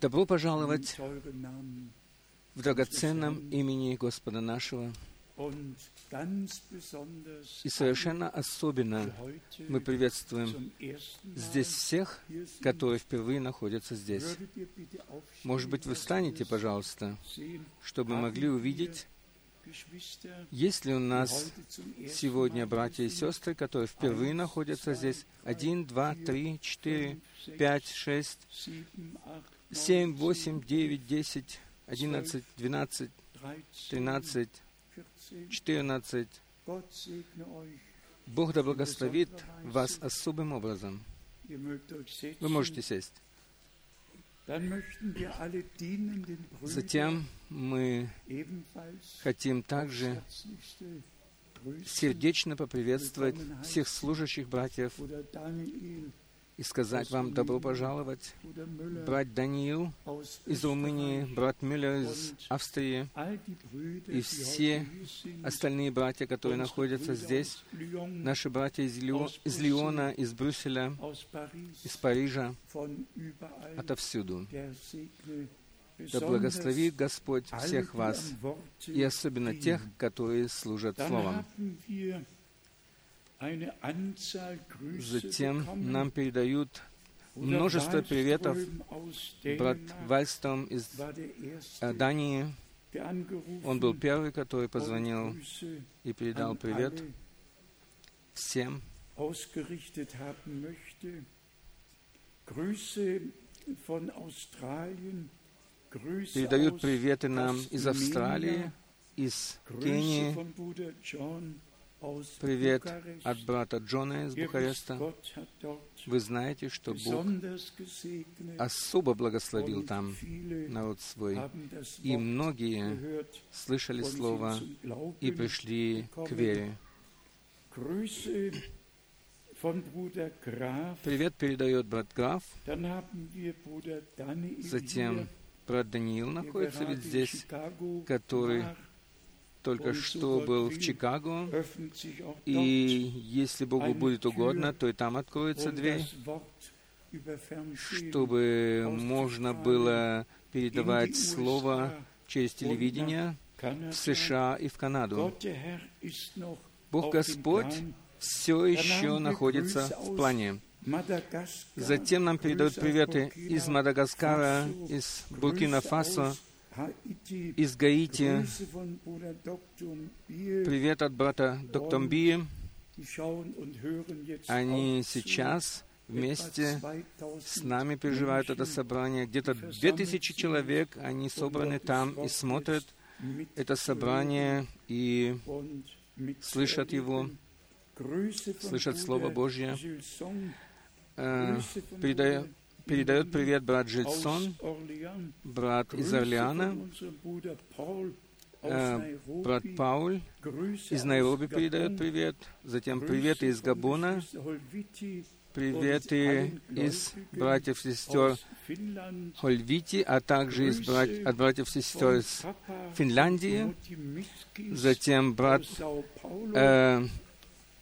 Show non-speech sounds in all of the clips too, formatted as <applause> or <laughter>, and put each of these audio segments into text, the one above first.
Добро пожаловать в драгоценном имени Господа нашего. И совершенно особенно мы приветствуем здесь всех, которые впервые находятся здесь. Может быть, вы встанете, пожалуйста, чтобы мы могли увидеть, есть ли у нас сегодня братья и сестры, которые впервые находятся здесь. Один, два, три, четыре, пять, шесть, семь, восемь, девять, десять, одиннадцать, двенадцать, 13, тринадцать, 14. четырнадцать. Бог да благословит вас особым образом. Вы можете сесть. Затем мы хотим также сердечно поприветствовать всех служащих братьев и сказать вам добро пожаловать. Брат Даниил из Румынии, брат Мюллер из Австрии и все остальные братья, которые находятся здесь, наши братья из, Лио- из Лиона, из Брюсселя, из Парижа, отовсюду. Да благословит Господь всех вас, и особенно тех, которые служат Словом. haben wir eine Anzahl Grüße Затем нам передают множество приветов. Брат Вальстром из э, Дании. Он был первый, который позвонил и передал привет всем. Передают приветы нам из Австралии, из Кении. Привет от брата Джона из Бухареста. Вы знаете, что Бог особо благословил там народ свой. И многие слышали Слово и пришли к вере. Привет передает брат Граф. Затем брат Даниил находится ведь здесь, который. Только что был в Чикаго. И если Богу будет угодно, то и там откроется um дверь, чтобы можно было передавать Слово через телевидение в США и в Канаду. Бог Господь все еще находится в плане. Затем нам передают приветы из Мадагаскара, из Буркина Из Гаити. Привет от брата Доктомби. Они сейчас вместе с 2000 нами переживают это собрание. Где-то 2000 человек, они собраны там и смотрят это собрание и слышат его, слышат Слово Божье. Э, передаю- передает привет брат Жильсон, брат из Орлеана, э, брат Пауль из Найроби передает привет, затем приветы из Габона, приветы из братьев и сестер aus Finnland. Хольвити, а также из брат- от братьев и сестер von из Финляндии, затем брат э,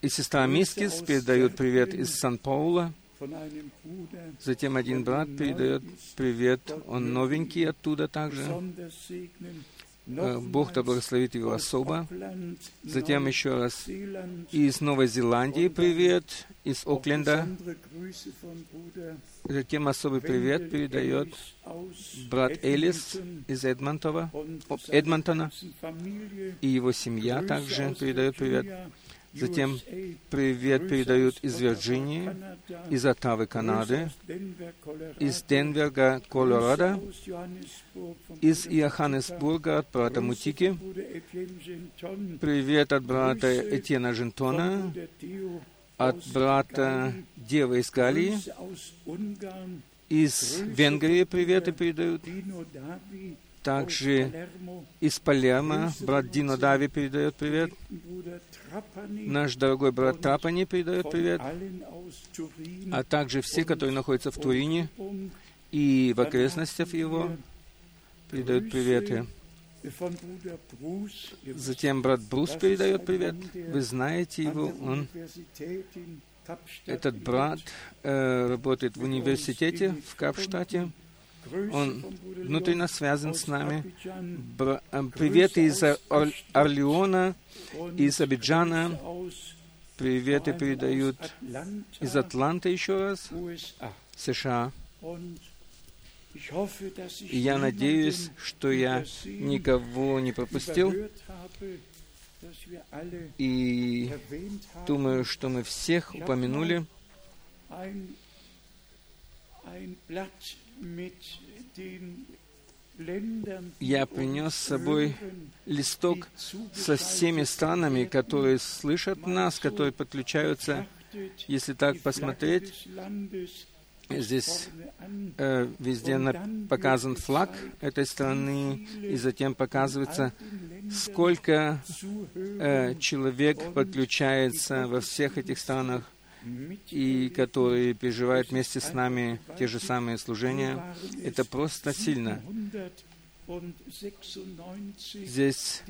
и сестра Мискис передают привет из Сан-Паула, затем один брат передает привет, он новенький оттуда также. Э, Бог да благословит его особо. Затем еще раз из Новой Зеландии привет, из Окленда. Затем особый привет передает брат Элис из Эдмонтова, Эдмонтона, и его семья также передает привет. Затем Привет передают из Вирджинии, из Оттавы, Канады, из Денверга, Колорадо, из Иоханнесбурга от брата Мутики. Привет от брата Этьена Жентона, от брата Девы из Галии, из Венгрии приветы передают, также из Палермо брат Дино Дави передает привет, наш дорогой брат Трапани передает привет, а также все, которые находятся в Турине и в окрестностях его, передают приветы. Затем брат Брус передает привет. Вы знаете его, он Этот брат э, работает в университете в Капштате. Он внутренне связан с нами. Э, привет из Ор- Орлеона, из Абиджана. Приветы передают из Атланты еще раз, США. И я надеюсь, что я никого не пропустил. И думаю, что мы всех упомянули. Я принес с собой листок со всеми странами, которые слышат нас, которые подключаются. Если так посмотреть, здесь э, везде показан флаг этой страны, и затем показывается, сколько э, человек подключается во всех этих странах, и которые переживают вместе с нами те же самые служения. Это просто сильно. Здесь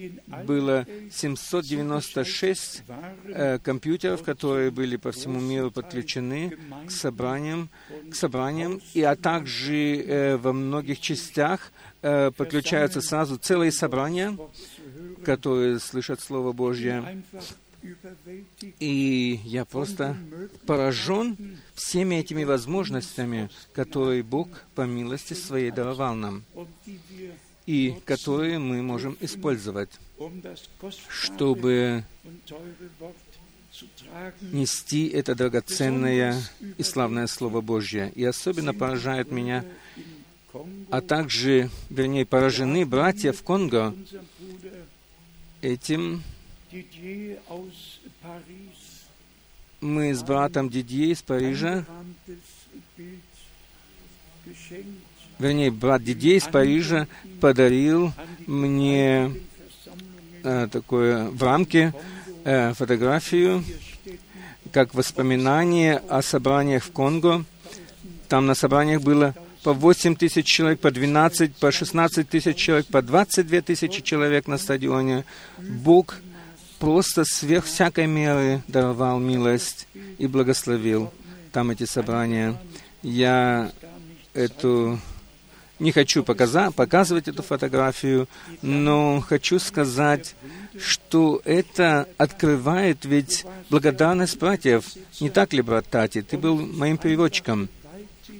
было 796 э, компьютеров, которые были по всему миру подключены к собраниям, к собраниям и, а также э, во многих частях э, подключаются сразу целые собрания, которые слышат Слово Божье. И я просто поражен всеми этими возможностями, которые Бог по милости своей даровал нам, и которые мы можем использовать, чтобы нести это драгоценное и славное Слово Божье. И особенно поражает меня, а также, вернее, поражены братья в Конго этим. Мы с братом Дидье из Парижа, вернее, брат Дидье из Парижа подарил мне э, такое в рамке э, фотографию, как воспоминание о собраниях в Конго. Там на собраниях было по 8 тысяч человек, по 12, по 16 тысяч человек, по 22 тысячи человек на стадионе. Бог просто сверх всякой меры даровал милость и благословил там эти собрания. Я эту не хочу показа- показывать эту фотографию, но хочу сказать, что это открывает ведь благодарность братьев. Не так ли, брат Тати? Ты был моим переводчиком.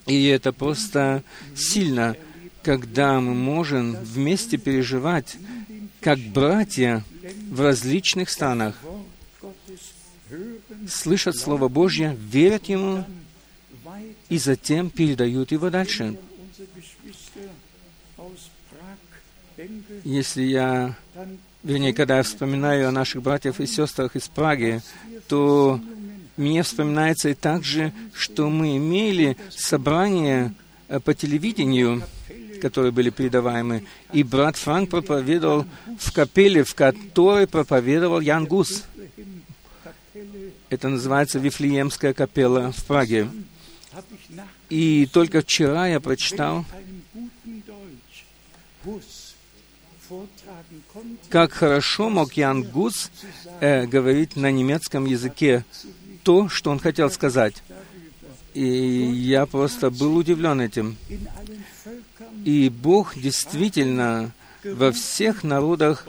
И это просто сильно, когда мы можем вместе переживать, как братья в различных странах слышат Слово Божье, верят Ему и затем передают его дальше. Если я, вернее, когда я вспоминаю о наших братьях и сестрах из Праги, то мне вспоминается и также, что мы имели собрания э, по телевидению, которые были передаваемы, и брат Франк проповедовал в капелле, в которой проповедовал Ян Гус. Это называется Вифлеемская капелла в Праге. И только вчера я прочитал, как хорошо мог Ян Гус э, говорить на немецком языке то, что он хотел сказать. И я просто был удивлен этим. И Бог действительно во всех народах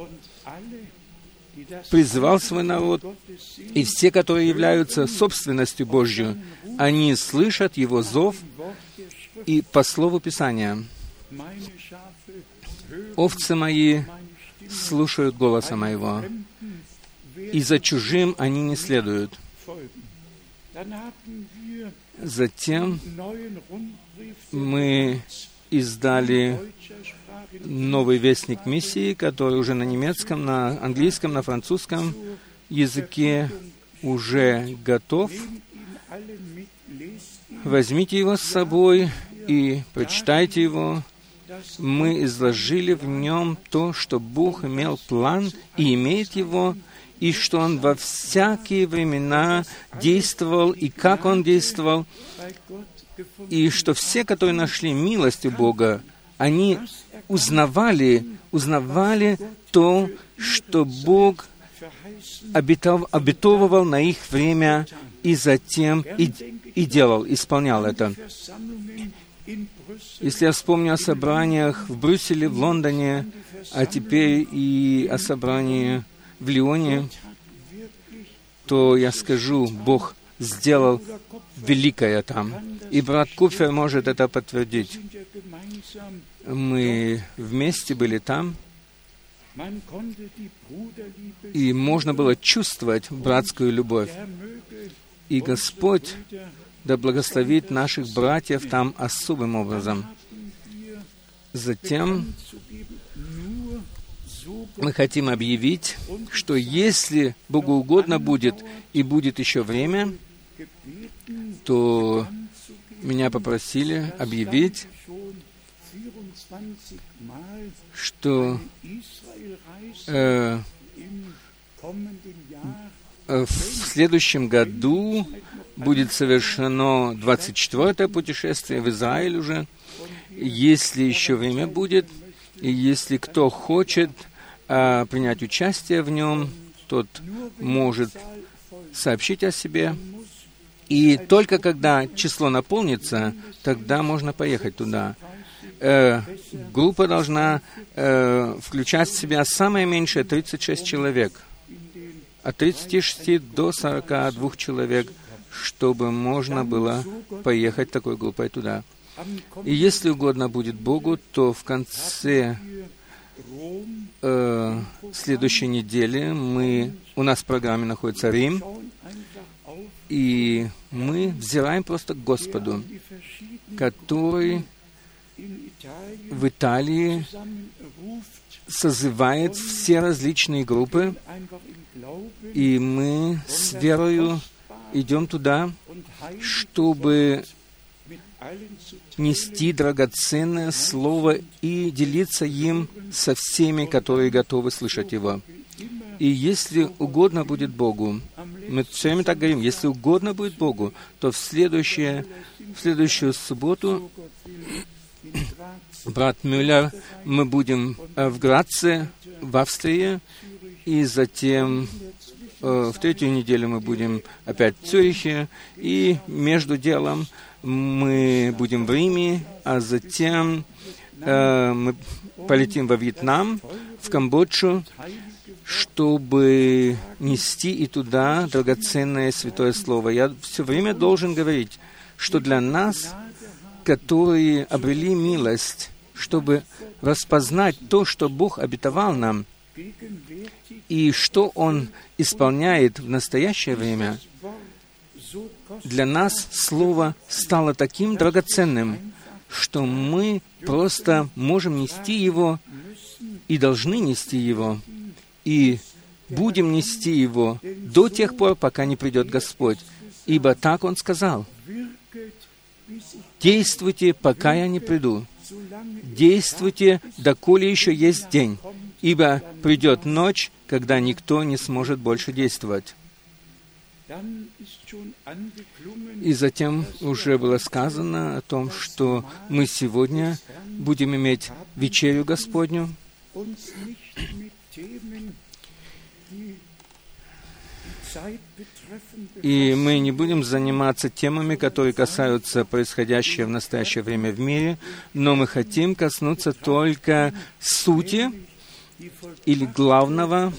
призвал свой народ, и все, которые являются собственностью Божью, они слышат Его зов и по слову Писания. Овцы мои слушают голоса моего, и за чужим они не следуют. Затем мы издали новый вестник миссии, который уже на немецком, на английском, на французском языке уже готов. Возьмите его с собой и прочитайте его. Мы изложили в нем то, что Бог имел план и имеет его, и что Он во всякие времена действовал, и как Он действовал, и что все, которые нашли милость у Бога, они узнавали, узнавали то, что Бог обетов, обетовывал на их время, и затем и, и делал, исполнял это. Если я вспомню о собраниях в Брюсселе, в Лондоне, а теперь и о собрании в Лионе, то я скажу, Бог сделал великое там. И брат Куфер может это подтвердить. Мы вместе были там, и можно было чувствовать братскую любовь. И Господь да благословит наших братьев там особым образом. Затем мы хотим объявить, что если Богу угодно будет и будет еще время, то меня попросили объявить, что э, в следующем году будет совершено 24-е путешествие в Израиль уже, если еще время будет, и если кто хочет а, принять участие в нем, тот может сообщить о себе. И только когда число наполнится, тогда можно поехать туда. Э, группа должна э, включать в себя самое меньшее 36 человек. От 36 до 42 человек, чтобы можно было поехать такой группой туда. И если угодно будет Богу, то в конце э, следующей недели мы, у нас в программе находится Рим, и мы взираем просто к Господу, который в Италии созывает все различные группы, и мы с верою идем туда, чтобы нести драгоценное слово и делиться им со всеми, которые готовы слышать его. И если угодно будет Богу, мы все время так говорим, если угодно будет Богу, то в, следующее, в следующую субботу, <coughs> брат Мюллер, мы будем э, в Граце, в Австрии, и затем э, в третью неделю мы будем опять в Цюрихе, и между делом мы будем в Риме, а затем э, мы полетим во Вьетнам, в Камбоджу, чтобы нести и туда драгоценное святое слово. Я все время должен говорить, что для нас, которые обрели милость, чтобы распознать то, что Бог обетовал нам, и что Он исполняет в настоящее время, для нас Слово стало таким драгоценным, что мы просто можем нести его и должны нести его, и будем нести его до тех пор, пока не придет Господь. Ибо так Он сказал, «Действуйте, пока я не приду. Действуйте, доколе еще есть день, ибо придет ночь, когда никто не сможет больше действовать». И затем уже было сказано о том, что мы сегодня будем иметь вечерю Господню, и мы не будем заниматься темами, которые касаются происходящего в настоящее время в мире, но мы хотим коснуться только сути или главного,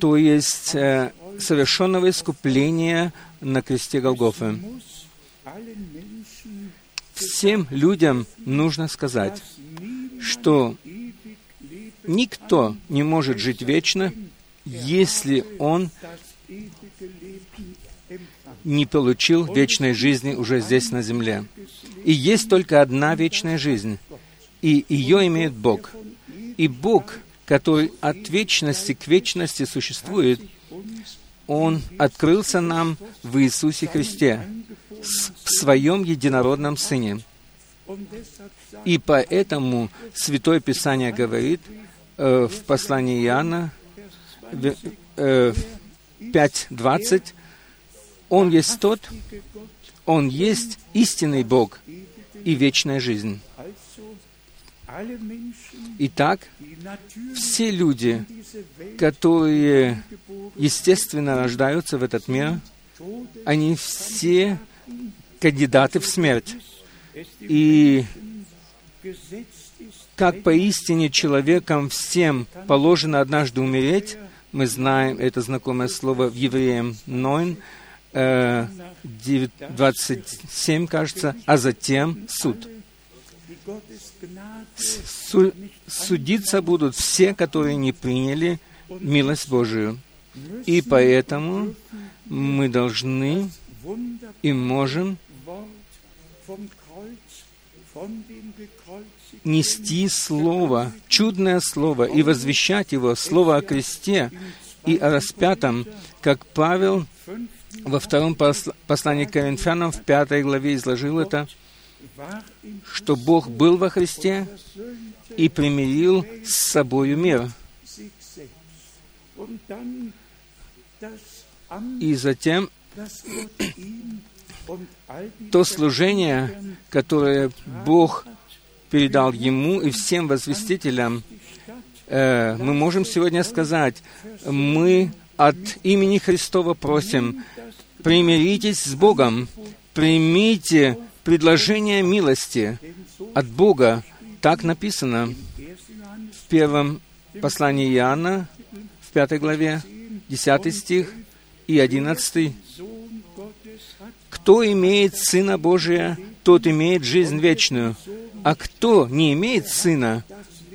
то есть э, совершенного искупления на кресте Голгофы. Всем людям нужно сказать, что никто не может жить вечно, если он не получил вечной жизни уже здесь, на земле. И есть только одна вечная жизнь, и ее имеет Бог. И Бог, который от вечности к вечности существует, Он открылся нам в Иисусе Христе, в Своем единородном Сыне. И поэтому Святое Писание говорит э, в послании Иоанна э, 5.20, Он есть тот, Он есть истинный Бог и вечная жизнь. Итак, все люди, которые естественно рождаются в этот мир, они все кандидаты в смерть. И как поистине человекам всем положено однажды умереть, мы знаем это знакомое слово в Евреям 9, 27, кажется, а затем суд. Су- судиться будут все, которые не приняли милость Божию. И поэтому мы должны и можем нести Слово, чудное Слово, и возвещать его, Слово о кресте и о распятом, как Павел во втором послании к Коринфянам в пятой главе изложил это, что Бог был во Христе и примирил с собою мир. И затем то служение, которое Бог передал ему и всем возвестителям, э, мы можем сегодня сказать, мы от имени Христова просим, примиритесь с Богом, примите предложение милости от Бога. Так написано в первом послании Иоанна, в пятой главе, десятый стих и одиннадцатый. Кто имеет Сына Божия, тот имеет жизнь вечную, а кто не имеет Сына,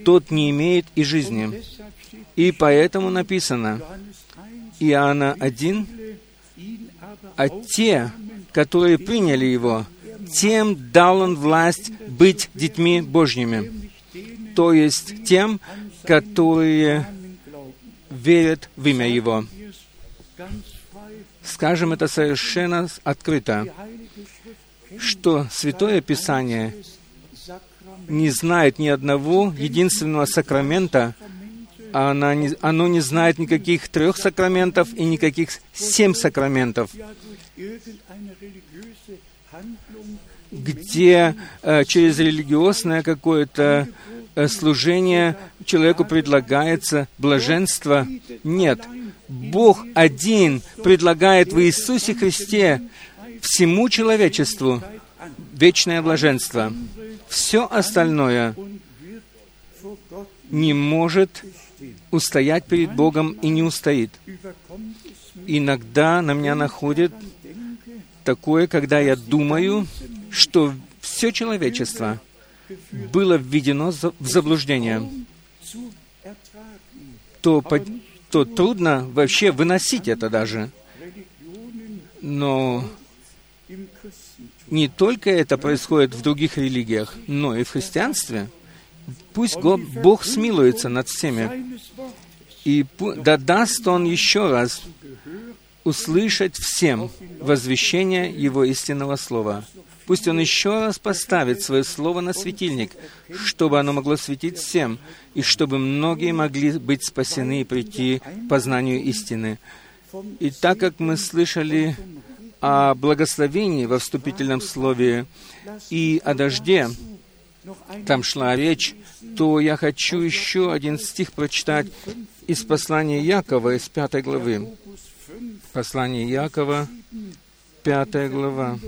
тот не имеет и жизни. И поэтому написано, Иоанна 1, а те, которые приняли Его, тем дал Он власть быть детьми Божьими, то есть тем, которые верят в имя Его. Скажем это совершенно открыто, что Святое Писание не знает ни одного единственного сакрамента, а она не, оно не знает никаких трех сакраментов и никаких семь сакраментов, где э, через религиозное какое-то э, служение человеку предлагается блаженство. Нет. Бог один предлагает в Иисусе Христе всему человечеству вечное блаженство. Все остальное не может устоять перед Богом и не устоит. Иногда на меня находит такое, когда я думаю, что все человечество было введено в заблуждение, то, то трудно вообще выносить это даже. Но не только это происходит в других религиях, но и в христианстве. Пусть Бог смилуется над всеми. И да даст Он еще раз услышать всем возвещение Его истинного Слова. Пусть Он еще раз поставит свое Слово на светильник, чтобы оно могло светить всем, и чтобы многие могли быть спасены и прийти к познанию истины. И так как мы слышали о благословении во вступительном слове и о дожде, там шла речь, то я хочу еще один стих прочитать из послания Якова, из пятой главы. Послание Якова, пятая глава,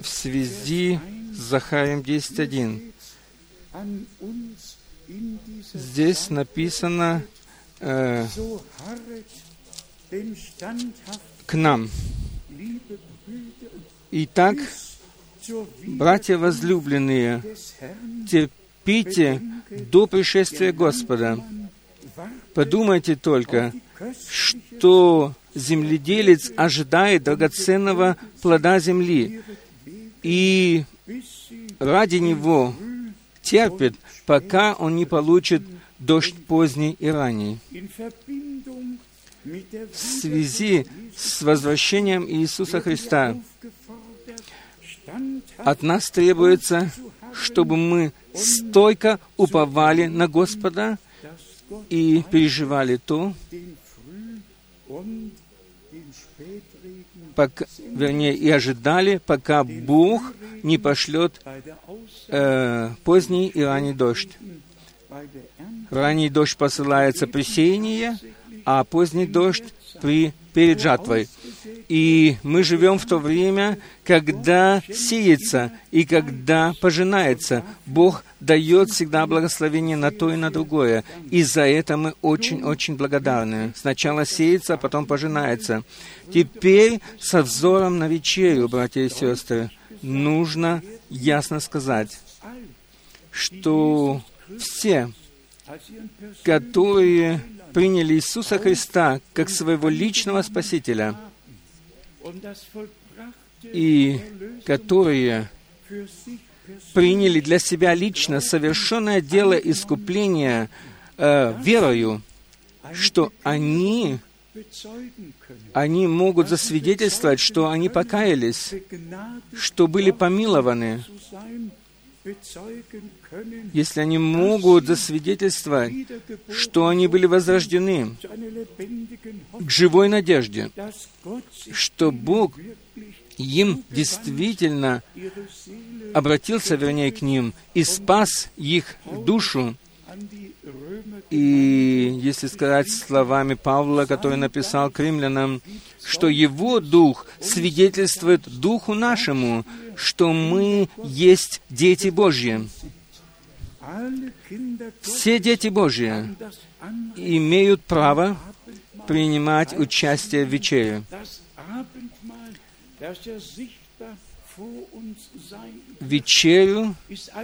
в связи с Захарием 10.1. Здесь написано э, к нам. Итак, братья возлюбленные, терпите до пришествия Господа. Подумайте только, что земледелец ожидает драгоценного плода земли, и ради него терпит, пока он не получит дождь поздний и ранний. В связи с возвращением Иисуса Христа от нас требуется, чтобы мы стойко уповали на Господа и переживали то, пока, вернее, и ожидали, пока Бог не пошлет э, поздний и ранний дождь. Ранний дождь посылается при сеянии, а поздний дождь при, перед жатвой. И мы живем в то время, когда сеется и когда пожинается. Бог дает всегда благословение на то и на другое. И за это мы очень-очень благодарны. Сначала сеется, а потом пожинается. Теперь со взором на вечерю, братья и сестры, нужно ясно сказать, что все, которые приняли Иисуса Христа как своего личного Спасителя и которые приняли для себя лично совершенное дело искупления э, верою, что они, они могут засвидетельствовать, что они покаялись, что были помилованы, если они могут засвидетельствовать, что они были возрождены к живой надежде, что Бог им действительно обратился, вернее, к ним и спас их душу. И если сказать словами Павла, который написал к римлянам, что его дух свидетельствует духу нашему, что мы есть дети Божьи. Все дети Божьи имеют право принимать участие в вечере. Вечерю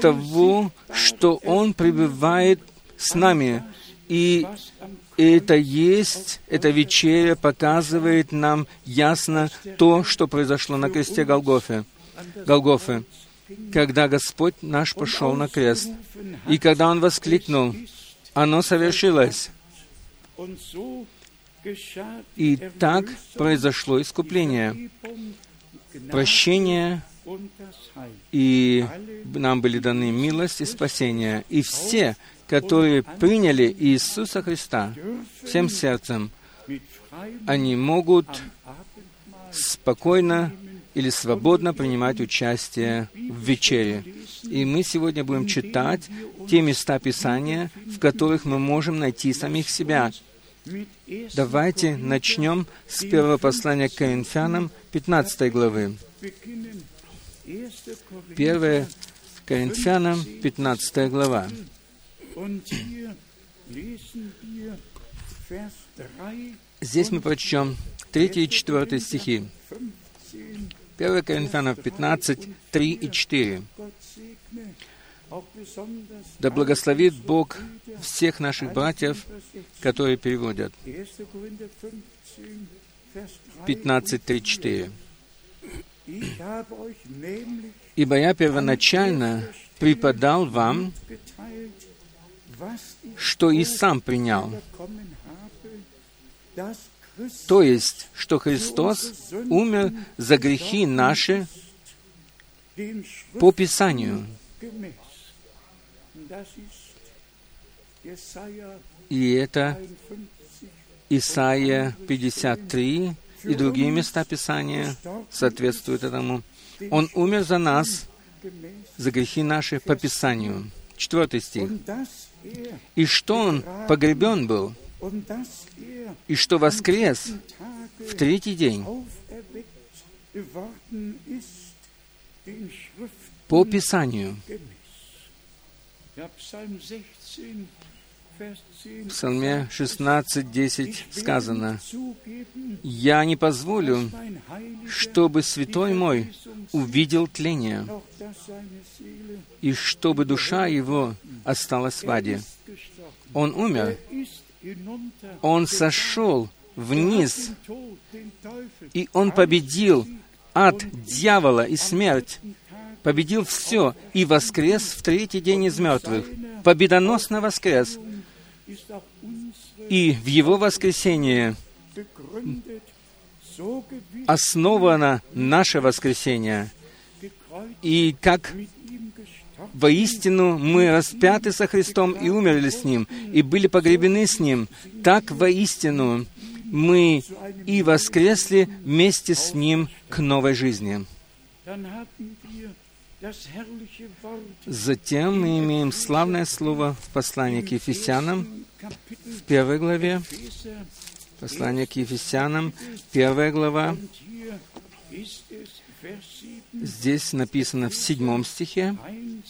того, что Он пребывает с нами. И это есть, эта вечеря показывает нам ясно то, что произошло на кресте Голгофе. Голгофы, когда Господь наш пошел на крест, и когда Он воскликнул, «Оно совершилось!» И так произошло искупление, прощение, и нам были даны милость и спасение. И все, которые приняли Иисуса Христа всем сердцем, они могут спокойно или свободно принимать участие в вечере. И мы сегодня будем читать те места Писания, в которых мы можем найти самих себя. Давайте начнем с первого послания к Коринфянам, 15 главы. 1 Коринфянам, 15 глава. Здесь мы прочтем 3 и 4 стихи. 1 Коринфянам 15, 3 и 4. Да благословит Бог всех наших братьев, которые переводят. 15, 3, 4. «Ибо я первоначально преподал вам, что и сам принял, то есть, что Христос умер за грехи наши по Писанию. И это Исаия 53 и другие места Писания соответствуют этому. Он умер за нас, за грехи наши по Писанию. Четвертый стих. И что Он погребен был, и что воскрес в третий день по Писанию. В Псалме 16.10 сказано, «Я не позволю, чтобы святой мой увидел тление, и чтобы душа его осталась в аде. Он умер, он сошел вниз, и Он победил ад, дьявола и смерть, победил все и воскрес в третий день из мертвых, победоносно воскрес. И в Его воскресении основано наше воскресение. И как воистину мы распяты со Христом и умерли с Ним, и были погребены с Ним, так воистину мы и воскресли вместе с Ним к новой жизни. Затем мы имеем славное слово в послании к Ефесянам в первой главе, Послание к Ефесянам, первая глава. Und hier ist es Vers 7, Здесь написано в седьмом стихе, 1,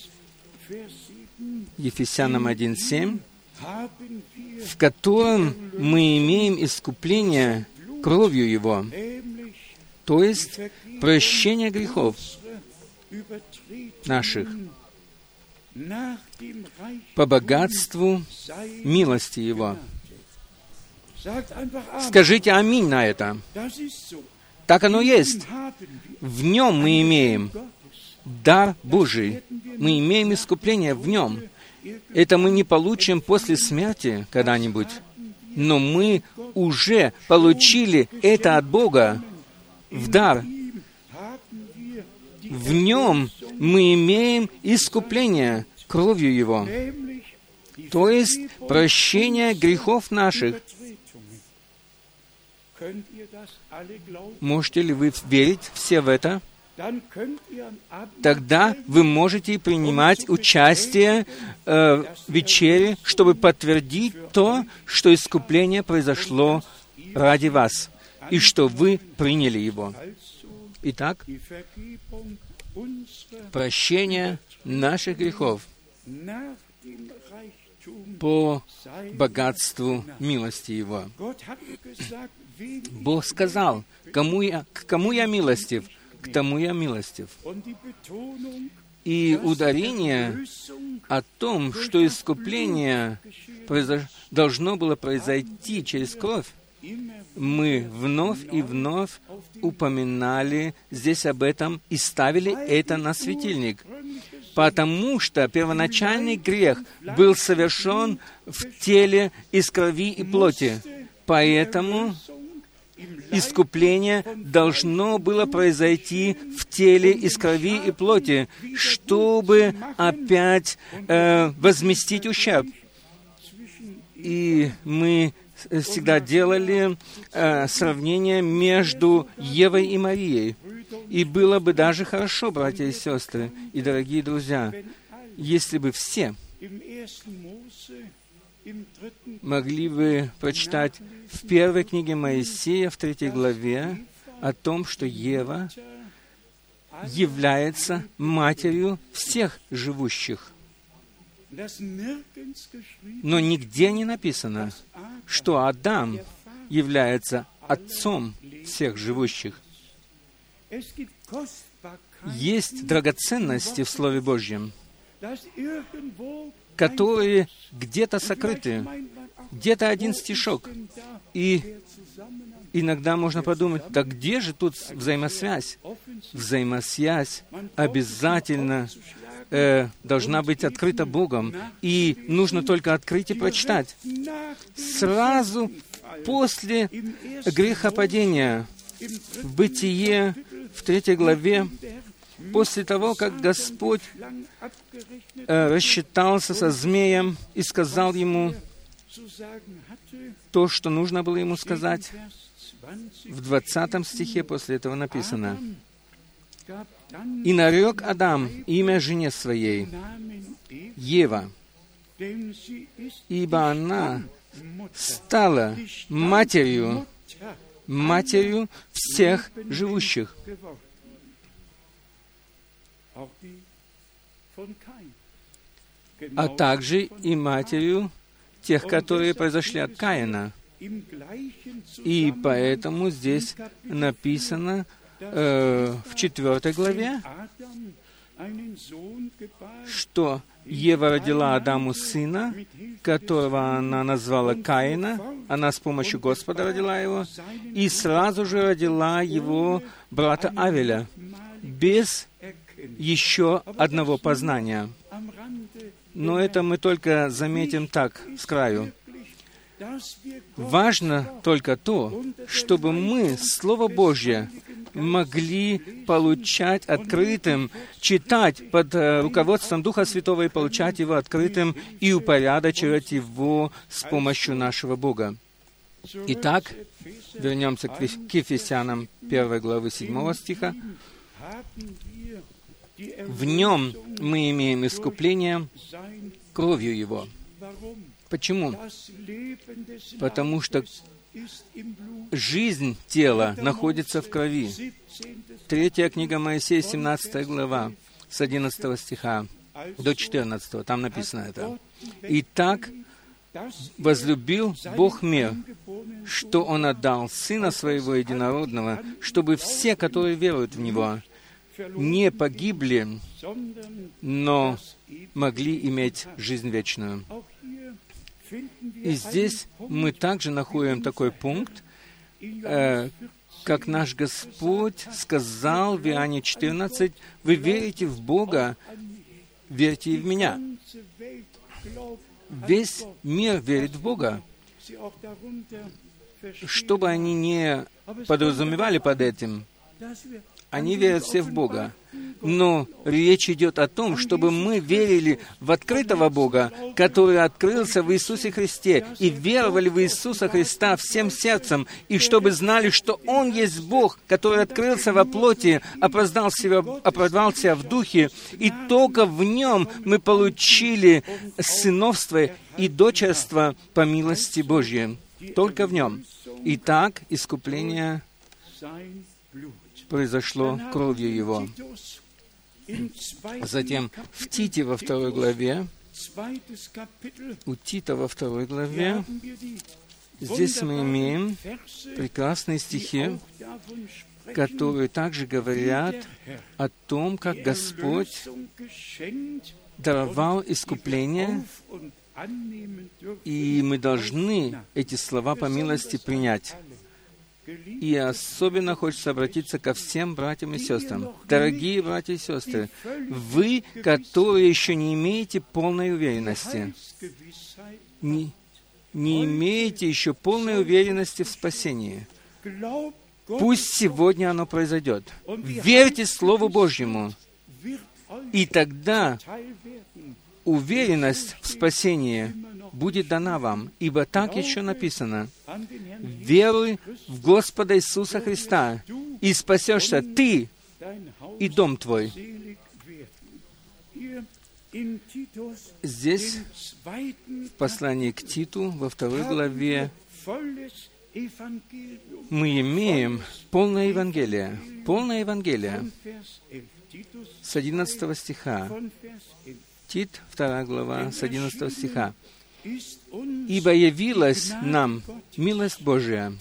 Vers 7, Ефесянам 1.7, haben wir в котором мы имеем искупление кровью Его, то есть прощение грехов наших по богатству милости Его. Скажите аминь на это. Так оно есть. В нем мы имеем дар Божий. Мы имеем искупление в нем. Это мы не получим после смерти когда-нибудь. Но мы уже получили это от Бога в дар. Ihm haben wir die В нем мы имеем искупление кровью Его, то есть прощение грехов наших. Можете ли вы верить все в это? Тогда вы можете принимать участие э, в вечере, чтобы подтвердить то, что искупление произошло ради вас, и что вы приняли его. Итак, прощение наших грехов по богатству милости Его. Бог сказал, кому я, к кому я милостив, к тому я милостив. И ударение о том, что искупление произош- должно было произойти через кровь, мы вновь и вновь упоминали здесь об этом и ставили это на светильник. Потому что первоначальный грех был совершен в теле из крови и плоти. Поэтому искупление должно было произойти в теле из крови и плоти, чтобы опять э, возместить ущерб. И мы всегда делали э, сравнение между Евой и Марией. И было бы даже хорошо, братья и сестры, и дорогие друзья, если бы все im 1. Mose, im dritten могли бы прочитать в первой книге Моисея, в третьей главе, о том, что Ева является матерью всех живущих. Но нигде не написано, что Адам является отцом всех живущих. Есть драгоценности в Слове Божьем, которые где-то сокрыты, где-то один стишок. И иногда можно подумать, так где же тут взаимосвязь? Взаимосвязь обязательно э, должна быть открыта Богом, и нужно только открыть и прочитать. Сразу после грехопадения, в Бытие, в третьей главе, после того, как Господь э, рассчитался со змеем и сказал ему то, что нужно было ему сказать, Vers 20 в 20 стихе после этого написано, «И нарек Адам имя жене своей, Ева, ибо она стала матерью, матерью всех живущих, а также и матерью тех, которые произошли от Каина. И поэтому здесь написано э, в четвертой главе, что Ева родила Адаму сына, которого она назвала Каина, она с помощью Господа родила его, и сразу же родила его брата Авеля, без еще одного познания. Но это мы только заметим так, с краю. Важно только то, чтобы мы Слово Божье могли получать открытым, читать под э, руководством Духа Святого и получать его открытым и упорядочивать его с помощью нашего Бога. Итак, вернемся к Еф- к Ефесянам 1 главы 7 стиха. В нем мы имеем искупление кровью Его. Почему? Потому что жизнь тела находится в крови. Третья книга Моисея, 17 глава, с 11 стиха до 14, там написано это. «Итак, возлюбил Бог мир, что Он отдал Сына Своего Единородного, чтобы все, которые веруют в Него, не погибли, но могли иметь жизнь вечную. И здесь мы также находим такой пункт, э, как наш Господь сказал в Иоанне 14, «Вы верите в Бога, верьте и в Меня». Весь мир верит в Бога. Что бы они не подразумевали под этим, они верят все в Бога. Но речь идет о том, чтобы мы верили в открытого Бога, который открылся в Иисусе Христе, и веровали в Иисуса Христа всем сердцем, и чтобы знали, что Он есть Бог, который открылся во плоти, оправдал себя, оправдал себя в духе, и только в Нем мы получили сыновство и дочерство по милости Божьей. Только в Нем. Итак, искупление произошло кровью Его. Затем в Тите во второй главе, у Тита во второй главе, здесь мы имеем прекрасные стихи, которые также говорят о том, как Господь даровал искупление, и мы должны эти слова по милости принять. И особенно хочется обратиться ко всем братьям и сестрам. Дорогие братья и сестры, вы, которые еще не имеете полной уверенности, не, не имеете еще полной уверенности в спасении, пусть сегодня оно произойдет. Верьте Слову Божьему, и тогда уверенность в спасении будет дана вам, ибо так еще написано. Веруй в Господа Иисуса Христа, и спасешься ты и дом твой. Здесь, в послании к Титу, во второй главе, мы имеем полное Евангелие. Полное Евангелие. С 11 стиха. Тит, 2 глава, с 11 стиха. «Ибо явилась нам милость Божия,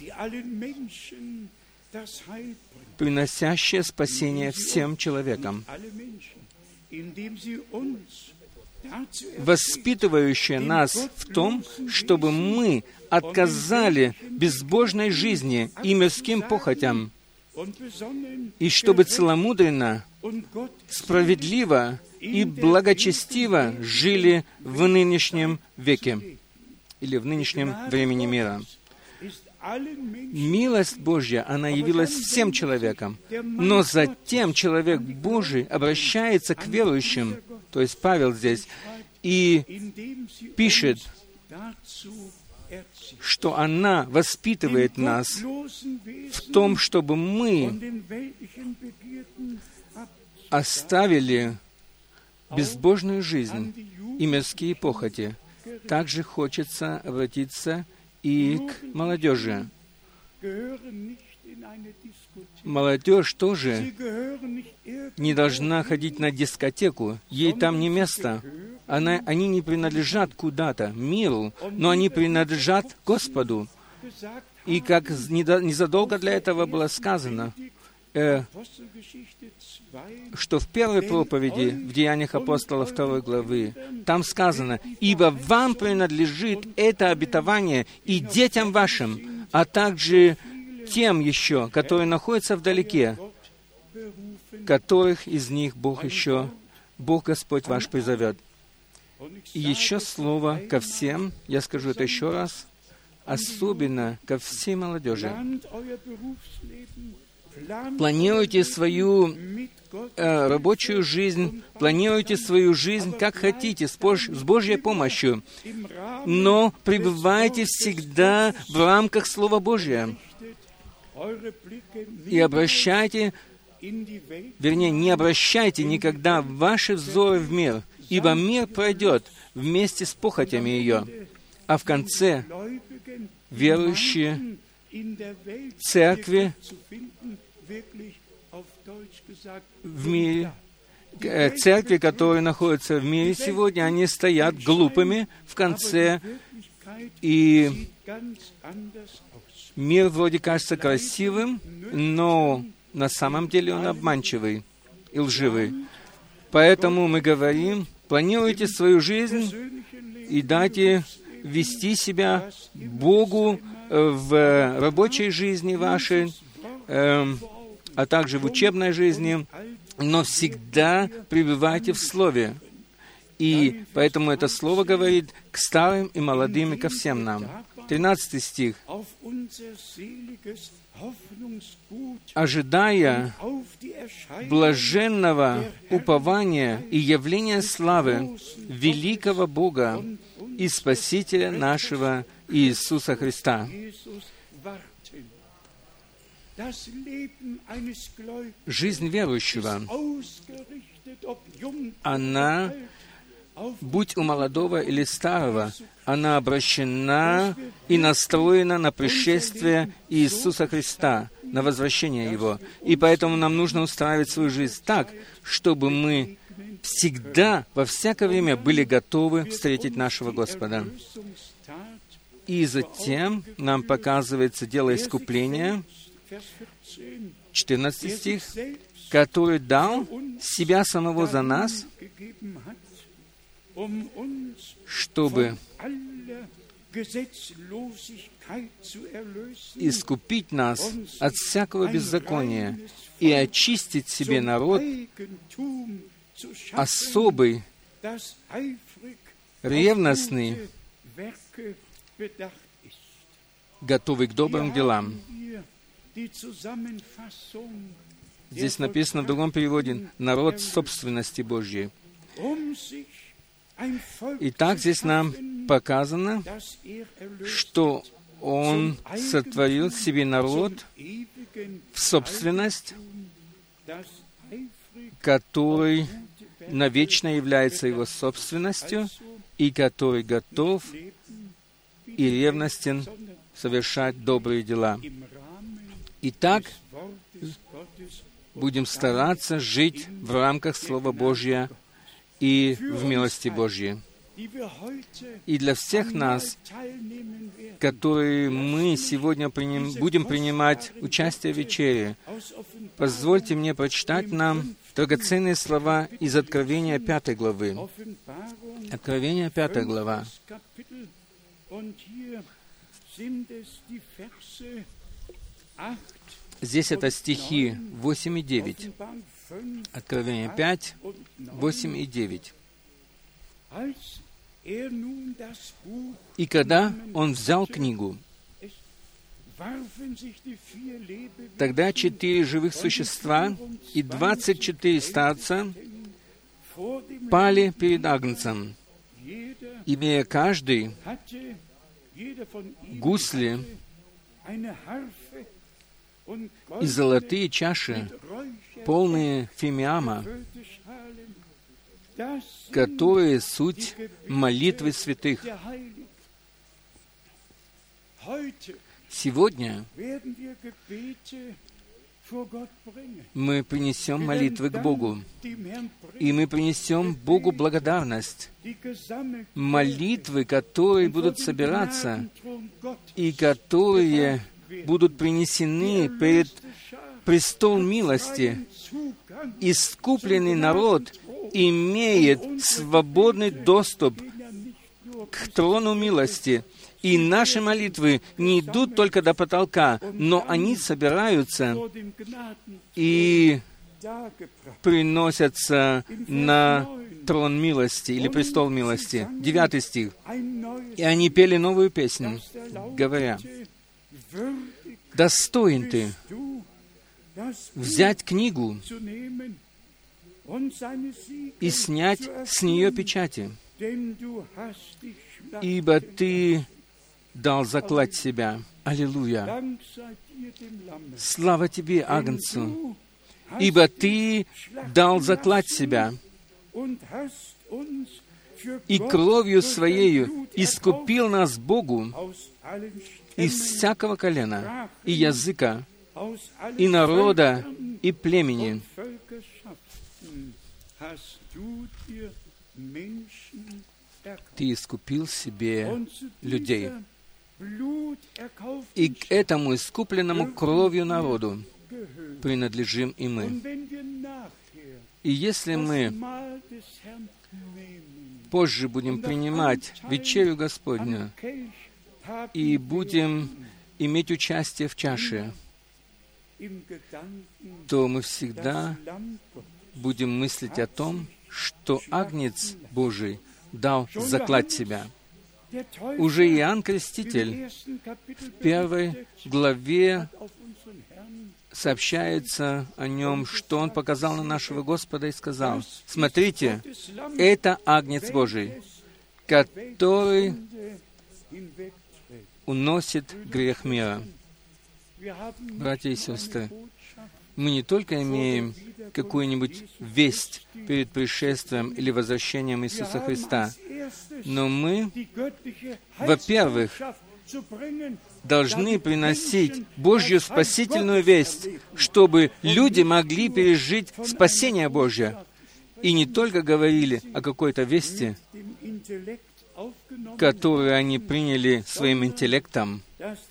приносящая спасение всем человекам, воспитывающая нас в том, чтобы мы отказали безбожной жизни и мирским похотям, и чтобы целомудренно, справедливо и благочестиво жили в нынешнем веке или в нынешнем времени мира. Милость Божья, она явилась всем человекам, но затем человек Божий обращается к верующим, то есть Павел здесь, и пишет, что она воспитывает нас в том, чтобы мы оставили безбожную жизнь и мирские похоти. Также хочется обратиться и к молодежи. Молодежь тоже не должна ходить на дискотеку. Ей там не место. Она, они не принадлежат куда-то, миру, но они принадлежат Господу. И как незадолго для этого было сказано, э, что в первой проповеди в Деяниях апостолов второй главы, там сказано, «Ибо вам принадлежит это обетование и детям вашим, а также тем еще, которые находятся вдалеке, которых из них Бог еще, Бог Господь ваш призовет». И еще слово ко всем, я скажу это еще раз, особенно ко всей молодежи. Планируйте свою э, рабочую жизнь, планируйте свою жизнь как хотите, с, Бож, с Божьей помощью, но пребывайте всегда в рамках Слова Божьего и обращайте, вернее, не обращайте никогда ваши взоры в мир, ибо мир пройдет вместе с похотями ее, а в конце верующие церкви в мире, э, церкви, которые находятся в мире сегодня, они стоят глупыми в конце, и мир вроде кажется красивым, но на самом деле он обманчивый и лживый. Поэтому мы говорим, планируйте свою жизнь и дайте вести себя Богу э, в рабочей жизни вашей, эм, а также в учебной жизни, но всегда пребывайте в Слове. И поэтому это Слово говорит к старым и молодым и ко всем нам. 13 стих. «Ожидая блаженного упования и явления славы великого Бога и Спасителя нашего Иисуса Христа». Жизнь верующего, она, будь у молодого или старого, она обращена и настроена на пришествие Иисуса Христа, на возвращение Его. И поэтому нам нужно устраивать свою жизнь так, чтобы мы всегда, во всякое время были готовы встретить нашего Господа. И затем нам показывается дело искупления, 14 стих, который дал себя самого за нас, чтобы искупить нас от всякого беззакония и очистить себе народ особый, ревностный, готовый к добрым делам. Здесь написано в другом переводе «народ собственности Божьей». Итак, здесь нам показано, что Он сотворил себе народ в собственность, который навечно является его собственностью и который готов и ревностен совершать добрые дела. Итак, будем стараться жить в рамках Слова Божьего и в милости Божьей. И для всех нас, которые мы сегодня приним, будем принимать участие в вечере, позвольте мне прочитать нам драгоценные слова из Откровения 5 главы. Откровение 5 глава. Здесь это стихи 8 и 9. Откровение 5, 8 и 9. И когда он взял книгу, тогда четыре живых существа и двадцать четыре старца пали перед Агнцем, имея каждый гусли и золотые чаши, полные фимиама, которые суть молитвы святых. Сегодня мы принесем молитвы к Богу, и мы принесем Богу благодарность. Молитвы, которые будут собираться, и которые будут принесены перед престол милости. Искупленный народ имеет свободный доступ к трону милости. И наши молитвы не идут только до потолка, но они собираются и приносятся на трон милости или престол милости. Девятый стих. И они пели новую песню, говоря, «Достоин ты взять книгу и снять с нее печати, ибо ты дал заклать себя. Аллилуйя! Слава тебе, Агнцу! Ибо ты дал заклать себя, и кровью Своею искупил нас Богу из всякого колена и языка, и народа, и племени. Ты искупил себе людей. И к этому искупленному кровью народу принадлежим и мы. И если мы позже будем принимать вечерю Господню и будем иметь участие в чаше, то мы всегда будем мыслить о том, что Агнец Божий дал заклад себя. Уже Иоанн Креститель в первой главе сообщается о нем, что он показал на нашего Господа и сказал, «Смотрите, это Агнец Божий, который уносит грех мира». Братья и сестры, мы не только имеем какую-нибудь весть перед пришествием или возвращением Иисуса Христа, но мы, во-первых, должны приносить Божью спасительную весть, чтобы люди могли пережить спасение Божье. И не только говорили о какой-то вести, которую они приняли своим интеллектом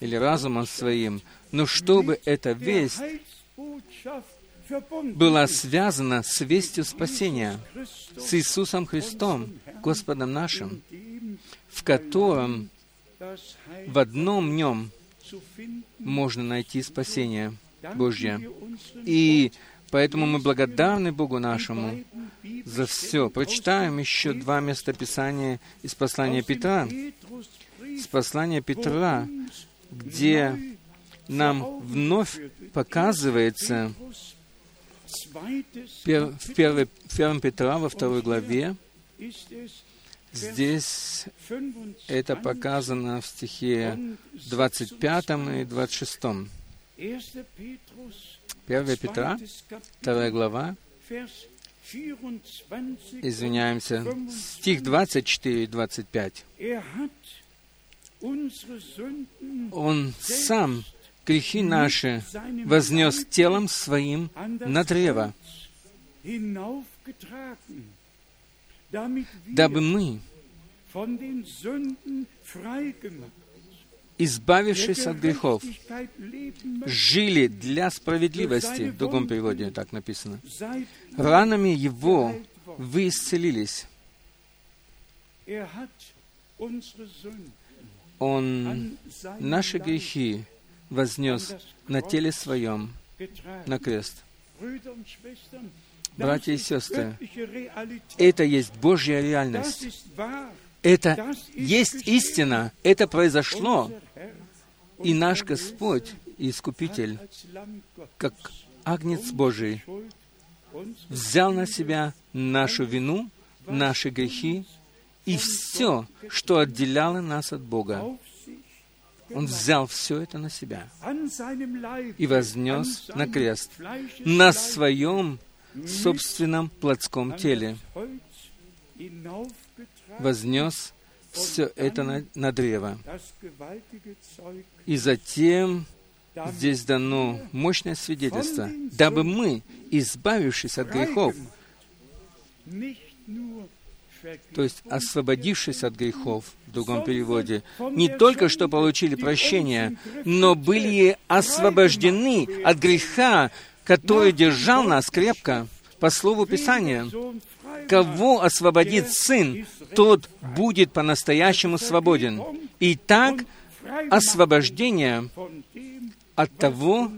или разумом своим, но чтобы эта весть была связана с вестью спасения, с Иисусом Христом, Господом нашим, в котором в одном нем можно найти спасение Божье. И поэтому мы благодарны Богу нашему за все. Прочитаем еще два местописания из послания Петра. Из послания Петра, где нам вновь показывается в 1 Петра во второй главе, Здесь это показано в стихе 25 и 26. 1 Петра, 2 глава, извиняемся, стих 24 и 25. Он сам грехи наши вознес телом своим на древо, дабы мы, избавившись от грехов, жили для справедливости, в другом переводе так написано. Ранами Его вы исцелились. Он наши грехи вознес на теле своем на крест. Братья и сестры, это есть Божья реальность. Это есть истина. Это произошло. И наш Господь, Искупитель, как Агнец Божий, взял на себя нашу вину, наши грехи и все, что отделяло нас от Бога. Он взял все это на себя и вознес на крест на своем собственном плотском теле. Вознес все это на, на древо. И затем здесь дано мощное свидетельство, дабы мы, избавившись от грехов, то есть освободившись от грехов, в другом переводе, не только что получили прощение, но были освобождены от греха, который держал нас крепко, по слову Писания. Кого освободит Сын, тот будет по-настоящему свободен. И так освобождение от того,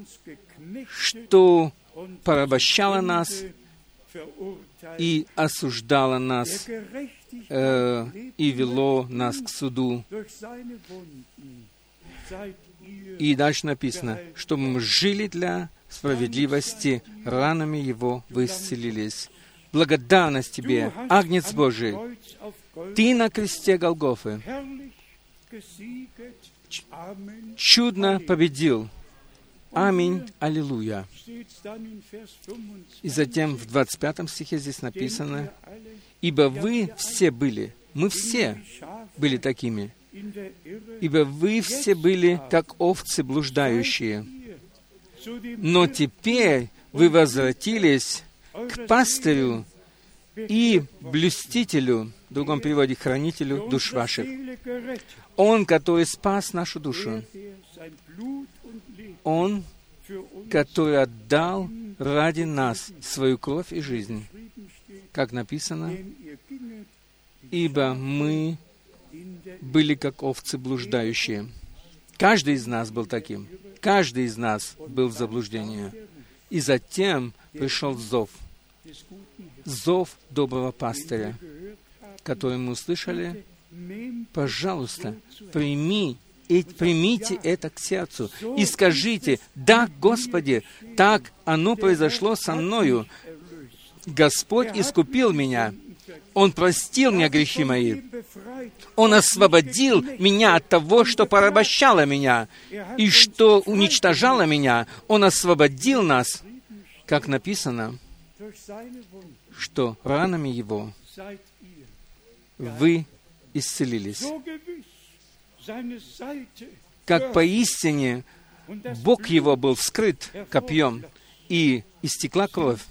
что порабощало нас и осуждало нас э, и вело нас к суду. И дальше написано, чтобы мы жили для справедливости, ранами Его вы исцелились. Благодарность Тебе, Агнец Божий, Ты на кресте Голгофы чудно победил. Аминь, аллилуйя. И затем в 25 стихе здесь написано, «Ибо вы все были, мы все были такими, ибо вы все были как овцы блуждающие. Но теперь вы возвратились к пастырю и блюстителю, в другом переводе, хранителю душ ваших. Он, который спас нашу душу. Он, который отдал ради нас свою кровь и жизнь. Как написано, ибо мы были как овцы блуждающие. Каждый из нас был таким. Каждый из нас был в заблуждении. И затем пришел зов. Зов доброго пастыря, который мы услышали. Пожалуйста, прими и примите это к сердцу и скажите, да, Господи, так оно произошло со мною. Господь искупил меня, Он простил мне грехи мои, Он освободил меня от того, что порабощало меня и что уничтожало меня. Он освободил нас, как написано, что ранами Его вы исцелились. Как поистине Бог его был вскрыт копьем, и истекла кровь,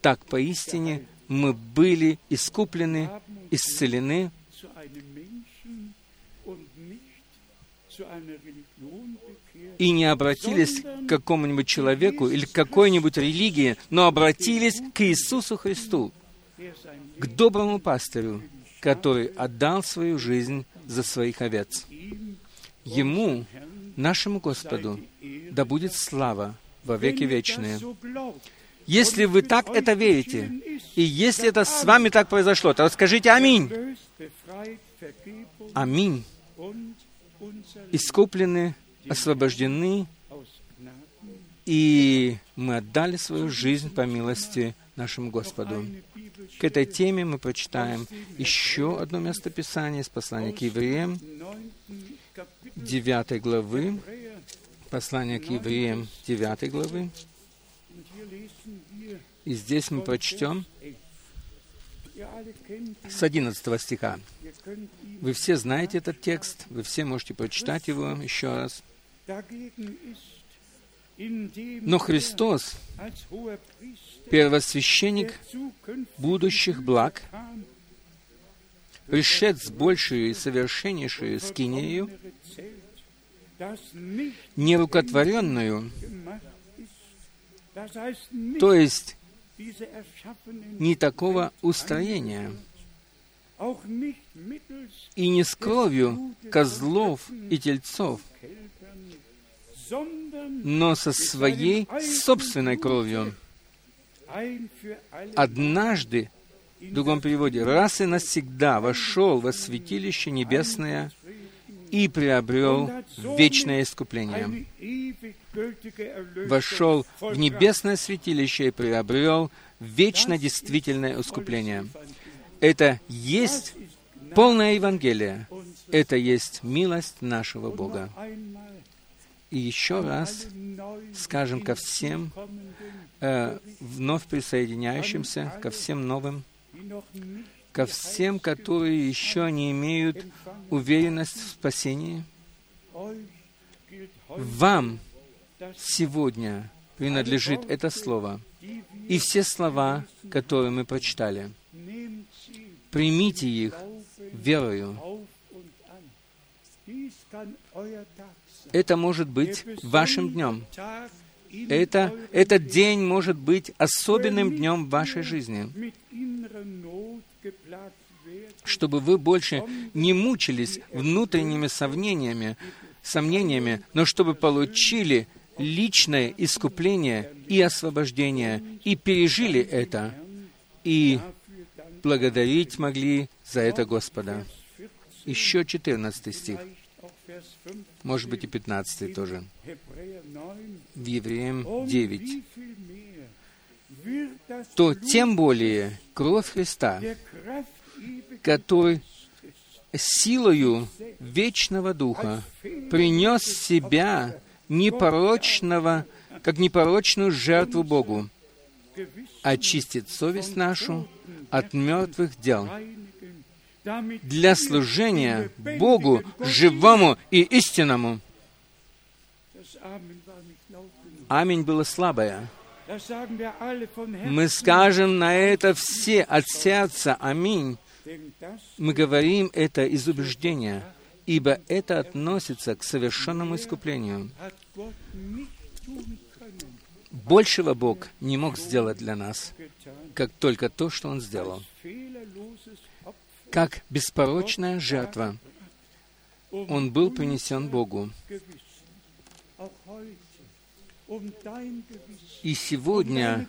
так поистине мы были искуплены, исцелены, и не обратились к какому-нибудь человеку или к какой-нибудь религии, но обратились к Иисусу Христу, к доброму пастырю, который отдал свою жизнь за своих овец. Ему, нашему Господу, да будет слава во веки вечные. Если вы так это верите, и если это с вами так произошло, то скажите «Аминь». Аминь. Искуплены, освобождены, и мы отдали свою жизнь по милости нашему Господу. К этой теме мы прочитаем еще одно местописание из послания к евреям, 9 главы, послание к евреям 9 главы. И здесь мы прочтем с 11 стиха. Вы все знаете этот текст, вы все можете прочитать его еще раз. Но Христос, первосвященник будущих благ, пришед с большей и совершеннейшей скинею, нерукотворенную, то есть не такого устроения, и не с кровью козлов и тельцов, но со своей собственной кровью. Однажды, в другом переводе, раз и навсегда вошел во святилище небесное и приобрел вечное искупление. Вошел в небесное святилище и приобрел вечно действительное искупление. Это есть полное Евангелие. Это есть милость нашего Бога. И еще раз скажем ко всем э, вновь присоединяющимся, ко всем новым, ко всем, которые еще не имеют уверенность в спасении. Вам сегодня принадлежит это слово и все слова, которые мы прочитали. Примите их верою. Это может быть вашим днем. Это, этот день может быть особенным днем в вашей жизни, чтобы вы больше не мучились внутренними сомнениями, сомнениями, но чтобы получили личное искупление и освобождение, и пережили это, и благодарить могли за это Господа. Еще 14 стих может быть и 15 тоже. В Евреям 9. То тем более кровь Христа, который силою вечного Духа принес себя непорочного, как непорочную жертву Богу, очистит совесть нашу от мертвых дел для служения Богу живому и истинному. Аминь было слабое. Мы скажем на это все от сердца «Аминь». Мы говорим это из убеждения, ибо это относится к совершенному искуплению. Большего Бог не мог сделать для нас, как только то, что Он сделал. Как беспорочная жертва Он был принесен Богу. И сегодня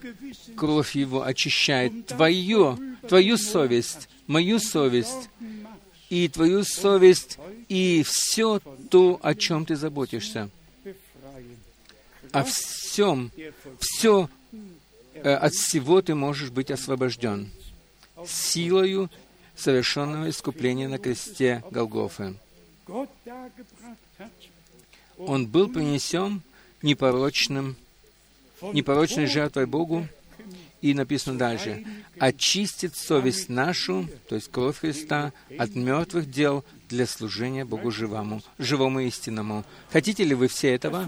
кровь Его очищает твое, твою совесть, мою совесть, и твою совесть, и все то, о чем ты заботишься. О всем, все, э, от всего ты можешь быть освобожден силою совершенного искупления на кресте Голгофы. Он был принесен непорочным, непорочной жертвой Богу, и написано дальше, очистит совесть нашу, то есть кровь Христа, от мертвых дел для служения Богу живому, живому истинному. Хотите ли вы все этого?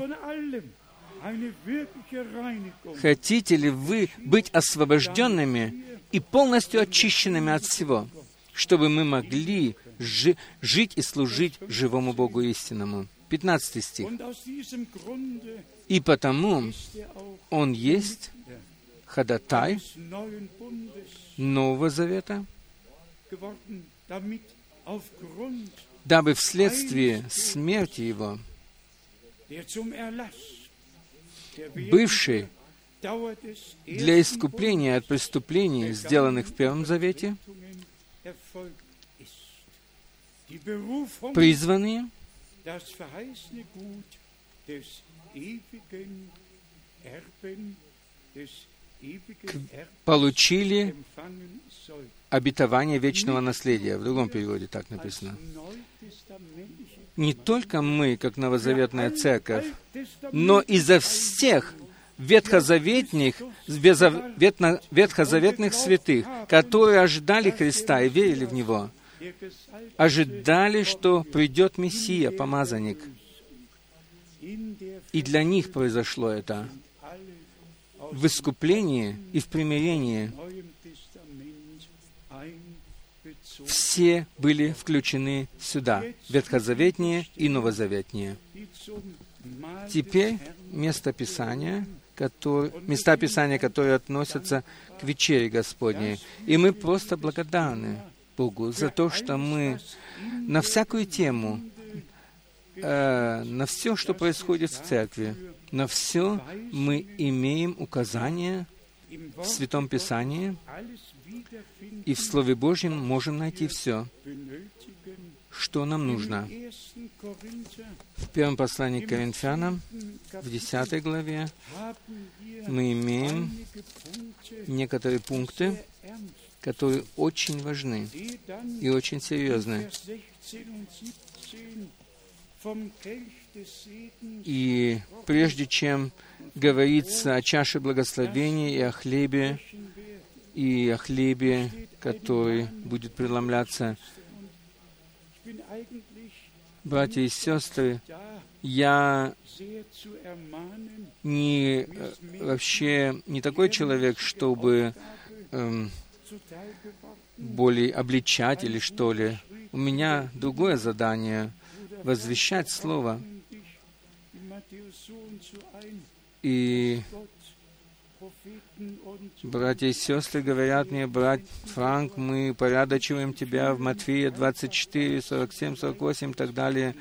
Хотите ли вы быть освобожденными и полностью очищенными от всего, чтобы мы могли жи- жить и служить живому Богу истинному? 15 стих. «И потому Он есть ходатай Нового Завета, дабы вследствие смерти Его, бывший для искупления от преступлений, сделанных в Первом Завете, призванные получили обетование вечного наследия. В другом переводе так написано. Не только мы, как новозаветная церковь, но и за всех ветхозаветных, ветхозаветных святых, которые ожидали Христа и верили в Него, ожидали, что придет Мессия, помазанник. И для них произошло это в искуплении и в примирении. Все были включены сюда, ветхозаветние и новозаветние. Теперь место Писания, который, места Писания, которые относятся к вечере Господней. И мы просто благодарны Богу за то, что мы на всякую тему, э, на все, что происходит в церкви, на все мы имеем указания в Святом Писании, и в Слове Божьем можем найти все, что нам нужно. В первом послании к Коринфянам, в 10 главе, мы имеем некоторые пункты, которые очень важны и очень серьезны. И прежде чем говорится о чаше благословения и о хлебе, и о хлебе, который будет преломляться, братья и сестры, я не вообще не такой человек, чтобы эм, более обличать или что ли. У меня другое задание — возвещать Слово. И братья и сестры говорят мне, брат Франк, мы порядочиваем тебя в Матфея 24, 47, 48 и так далее,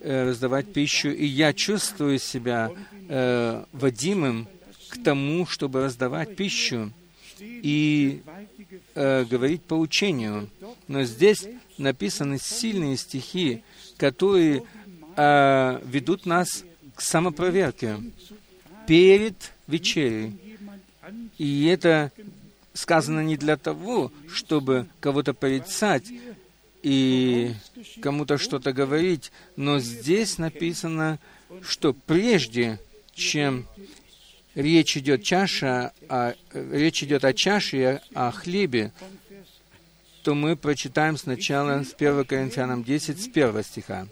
э, раздавать пищу. И я чувствую себя э, водимым к тому, чтобы раздавать пищу и э, говорить по учению. Но здесь написаны сильные стихи, которые э, ведут нас к самопроверке перед вечерей. И это сказано не для того, чтобы кого-то порицать и кому-то что-то говорить, но здесь написано, что прежде чем речь идет чаша, а, речь идет о чаше и о, хлебе, то мы прочитаем сначала с 1 Коринфянам 10, с 1 стиха.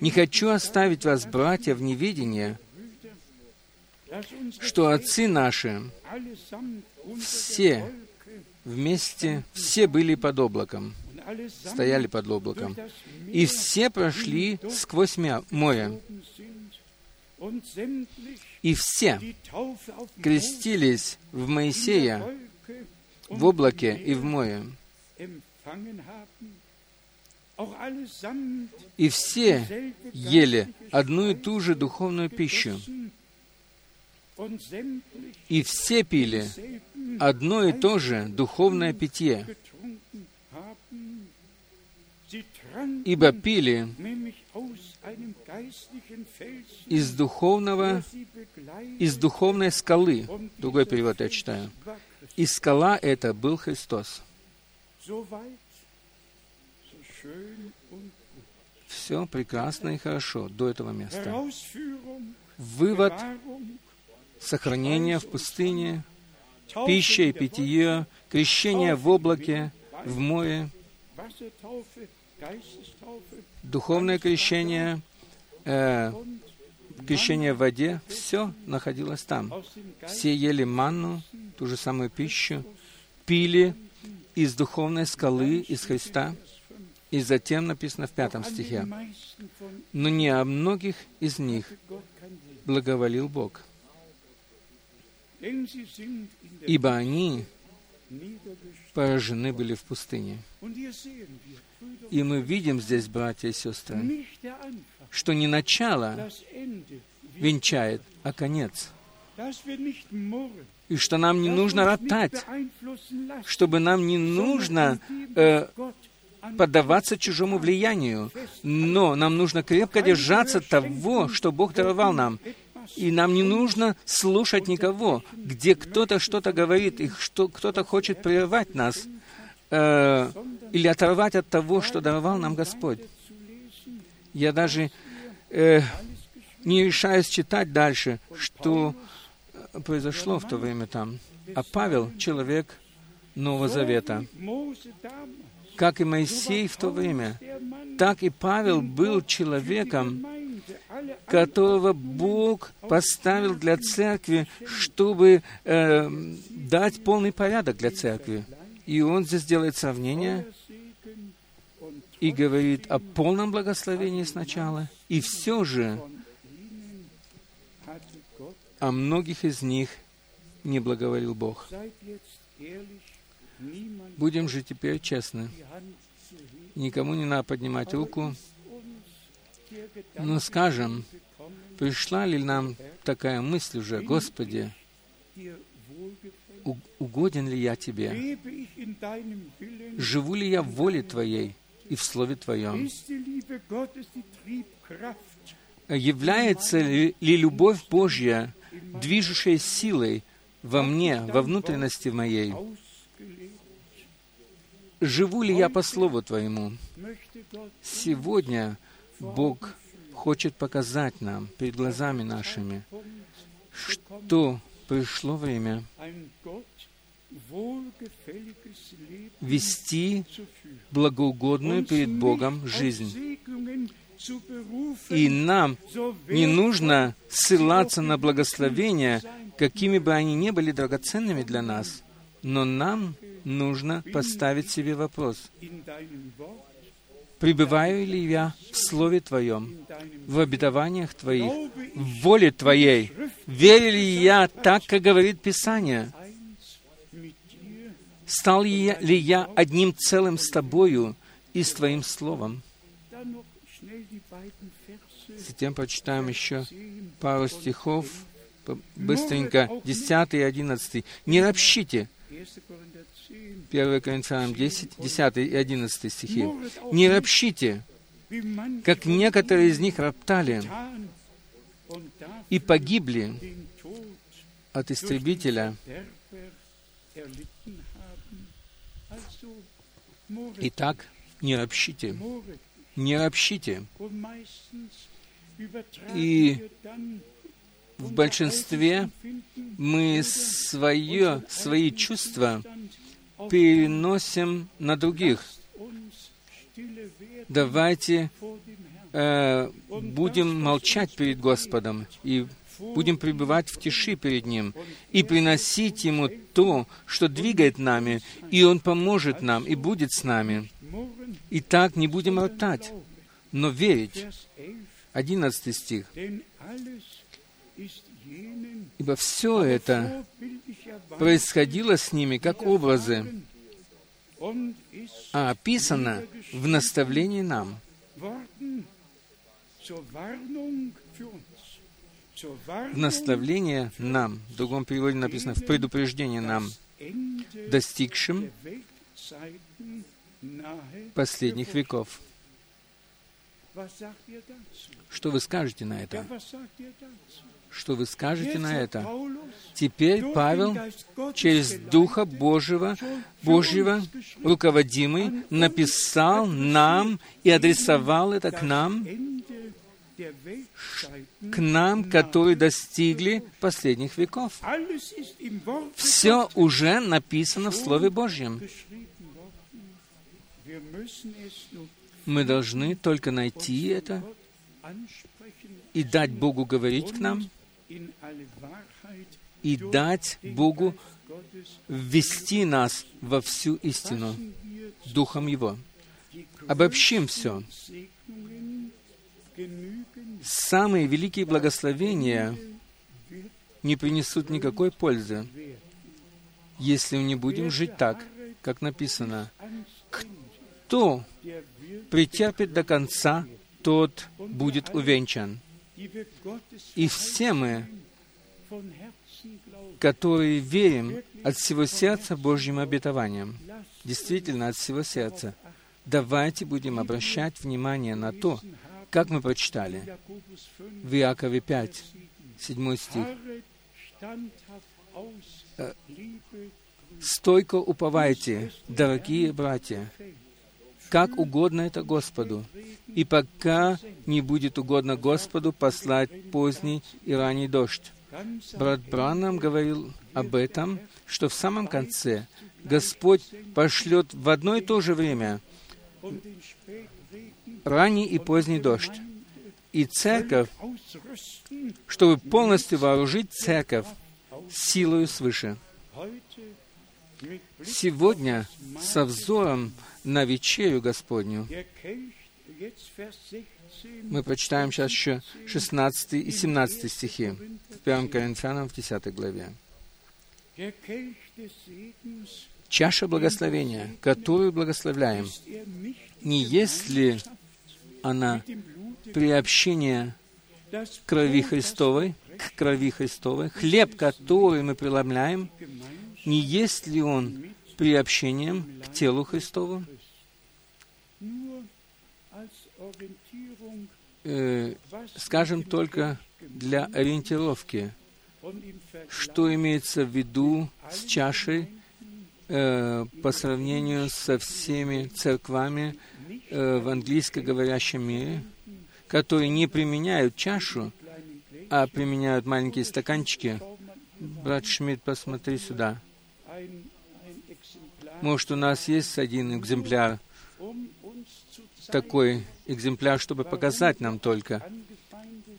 «Не хочу оставить вас, братья, в неведении, что отцы наши все вместе, все были под облаком, стояли под облаком, и все прошли сквозь море, и все крестились в Моисея в облаке и в море. И все ели одну и ту же духовную пищу. И все пили одно и то же духовное питье. Ибо пили из духовного, из духовной скалы. Другой перевод я читаю. И скала это был Христос. Все прекрасно и хорошо до этого места. Вывод сохранение в пустыне, пища и питье, крещение в облаке, в море, духовное крещение, э, крещение в воде, все находилось там. Все ели манну, ту же самую пищу, пили из духовной скалы, из Христа, и затем написано в пятом стихе, «Но не о многих из них благоволил Бог, ибо они поражены были в пустыне». И мы видим здесь, братья и сестры, что не начало венчает, а конец. И что нам не нужно ротать, чтобы нам не нужно э, поддаваться чужому влиянию, но нам нужно крепко держаться того, что Бог даровал нам. И нам не нужно слушать никого, где кто-то что-то говорит, и что кто-то хочет прервать нас э, или оторвать от того, что даровал нам Господь. Я даже э, не решаюсь читать дальше, что произошло в то время там. А Павел — человек Нового Завета. Как и Моисей в то время, так и Павел был человеком, которого Бог поставил для церкви, чтобы э, дать полный порядок для церкви. И он здесь делает сравнение и говорит о полном благословении сначала, и все же о многих из них не благоволил Бог. Будем же теперь честны. Никому не надо поднимать руку. Но скажем, пришла ли нам такая мысль уже, Господи, угоден ли я Тебе? Живу ли я в воле Твоей и в Слове Твоем? Является ли любовь Божья движущей силой во мне, во внутренности моей? Живу ли я по Слову Твоему? Сегодня Бог хочет показать нам перед глазами нашими, что пришло время вести благоугодную перед Богом жизнь. И нам не нужно ссылаться на благословения, какими бы они ни были драгоценными для нас, но нам нужно поставить себе вопрос, пребываю ли я в Слове Твоем, в обетованиях Твоих, в воле Твоей, верю ли я так, как говорит Писание, стал ли я, одним целым с Тобою и с Твоим Словом. Затем прочитаем еще пару стихов, быстренько, 10 и 11. «Не ропщите». 1 Коринфянам 10, 10 и 11 стихи. «Не ропщите, как некоторые из них роптали и погибли от истребителя. Итак, не ропщите, не ропщите. И в большинстве мы свое, свои чувства переносим на других. Давайте э, будем молчать перед Господом и будем пребывать в тиши перед Ним и приносить Ему то, что двигает нами, и Он поможет нам и будет с нами. И так не будем роптать, но верить. Одиннадцатый стих. Ибо все это происходило с ними как образы, а описано в наставлении нам. В наставление нам, в другом переводе написано, в предупреждение нам, достигшим последних веков. Что вы скажете на это? Что вы скажете на это? Теперь Павел через Духа Божьего, Божьего руководимый, написал нам и адресовал это к нам, к нам, которые достигли последних веков. Все уже написано в Слове Божьем. Мы должны только найти это и дать Богу говорить к нам, и дать Богу ввести нас во всю истину Духом Его. Обобщим все. Самые великие благословения не принесут никакой пользы, если мы не будем жить так, как написано. Кто претерпит до конца, тот будет увенчан. И все мы, которые верим от всего сердца Божьим обетованиям, действительно от всего сердца, давайте будем обращать внимание на то, как мы прочитали в Иакове 5, 7 стих. Э, «Стойко уповайте, дорогие братья, как угодно это Господу, и пока не будет угодно Господу послать поздний и ранний дождь. Брат Браннам говорил об этом, что в самом конце Господь пошлет в одно и то же время ранний и поздний дождь. И церковь, чтобы полностью вооружить церковь силою свыше. Сегодня со взором на вечерю Господню. Мы прочитаем сейчас еще 16 и 17 стихи в 1 Коринфянам в 10 главе. Чаша благословения, которую благословляем, не есть ли она приобщение крови Христовой, к крови Христовой, хлеб, который мы преломляем, не есть ли он приобщением к телу Христову? Э, скажем только для ориентировки, что имеется в виду с чашей э, по сравнению со всеми церквами э, в английскоговорящем мире, которые не применяют чашу, а применяют маленькие стаканчики. Брат Шмидт, посмотри сюда. Может, у нас есть один экземпляр, такой экземпляр, чтобы показать нам только,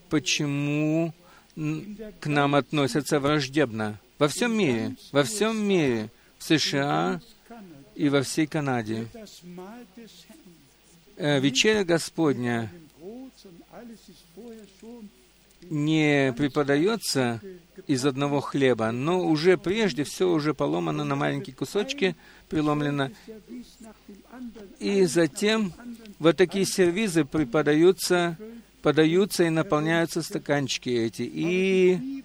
почему к нам относятся враждебно. Во всем мире, во всем мире, в США и во всей Канаде. Э, вечеря Господня не преподается из одного хлеба, но уже прежде все уже поломано на маленькие кусочки, преломлено. И затем вот такие сервизы преподаются, подаются и наполняются стаканчики эти, и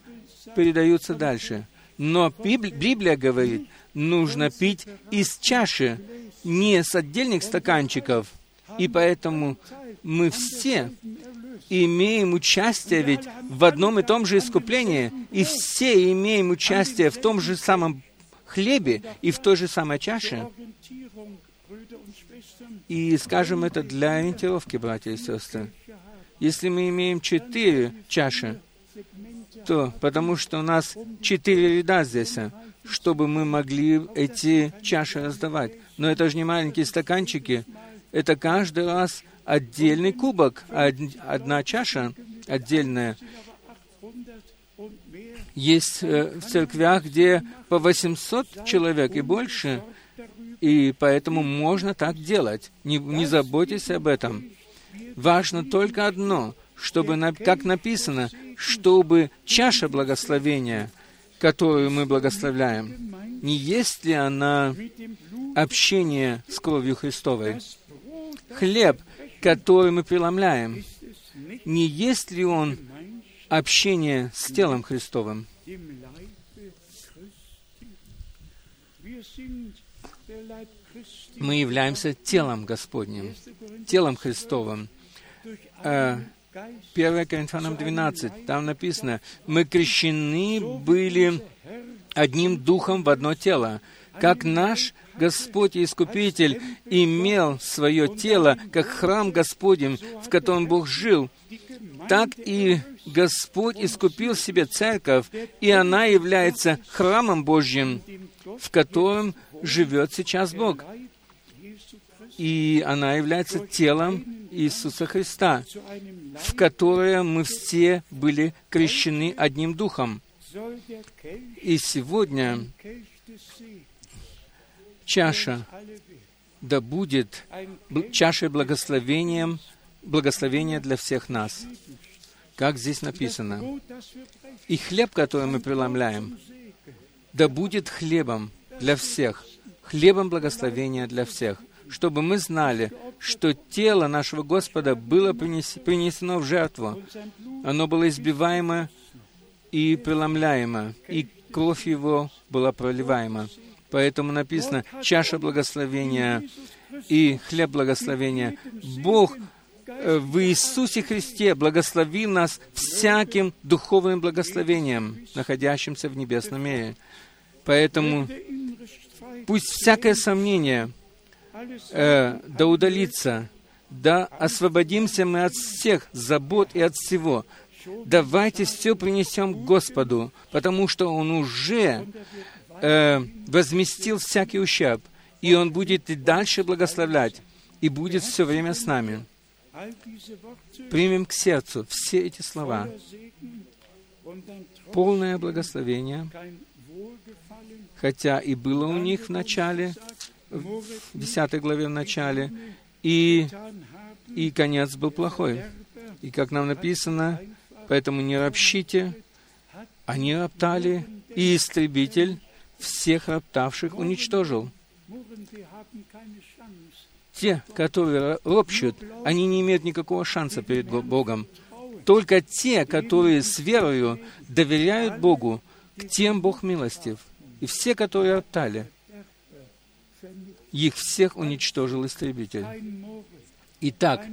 передаются дальше. Но Библия говорит, нужно пить из чаши, не с отдельных стаканчиков. И поэтому мы все имеем участие ведь в одном и том же искуплении, и все имеем участие в том же самом хлебе и в той же самой чаше. И скажем это для ориентировки, братья и сестры. Если мы имеем четыре чаши, то потому что у нас четыре ряда здесь, чтобы мы могли эти чаши раздавать. Но это же не маленькие стаканчики, это каждый раз отдельный кубок, одна чаша отдельная. Есть э, в церквях, где по 800 человек и больше, и поэтому можно так делать. Не, не заботьтесь об этом. Важно только одно, чтобы, как написано, чтобы чаша благословения, которую мы благословляем, не есть ли она общение с кровью Христовой? Хлеб, который мы преломляем, не есть ли он общение с телом Христовым? Мы являемся телом Господним, телом Христовым. 1 э, Коринфянам 12, там написано, «Мы крещены были одним духом в одно тело, как наш Господь и Искупитель имел свое тело, как храм Господень, в котором Бог жил, так и Господь искупил себе церковь, и она является храмом Божьим, в котором живет сейчас Бог. И она является телом Иисуса Христа, в которое мы все были крещены одним духом. И сегодня чаша да будет чашей благословением, благословения для всех нас. Как здесь написано. И хлеб, который мы преломляем, да будет хлебом для всех, хлебом благословения для всех, чтобы мы знали, что тело нашего Господа было принесено в жертву. Оно было избиваемо и преломляемо, и кровь Его была проливаема. Поэтому написано «чаша благословения» и «хлеб благословения». Бог э, в Иисусе Христе благословил нас всяким духовным благословением, находящимся в небесном мире. Поэтому пусть всякое сомнение э, да удалится, да освободимся мы от всех забот и от всего. Давайте все принесем Господу, потому что Он уже э, возместил всякий ущерб, и Он будет и дальше благословлять, и будет все время с нами. Примем к сердцу все эти слова. Полное благословение, хотя и было у них в начале, в 10 главе в начале, и, и конец был плохой. И как нам написано, поэтому не ропщите, они роптали, и истребитель всех роптавших уничтожил. Те, которые ропщут, они не имеют никакого шанса перед Богом. Только те, которые с верою доверяют Богу, к тем Бог милостив. И все, которые роптали, их всех уничтожил истребитель. Итак,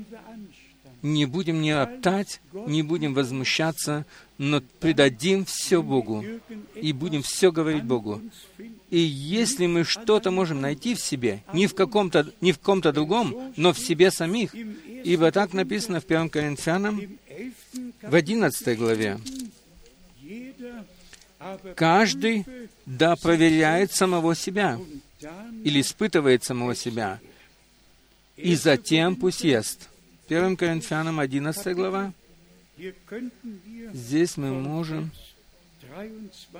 не будем не роптать, не будем возмущаться, но предадим все Богу и будем все говорить Богу. И если мы что-то можем найти в себе, не в каком-то, не в ком-то другом, но в себе самих, ибо так написано в 1 Коринфянам в 11 главе, каждый да проверяет самого себя или испытывает самого себя, и затем пусть ест. 1 Коринфянам 11 глава. Здесь мы можем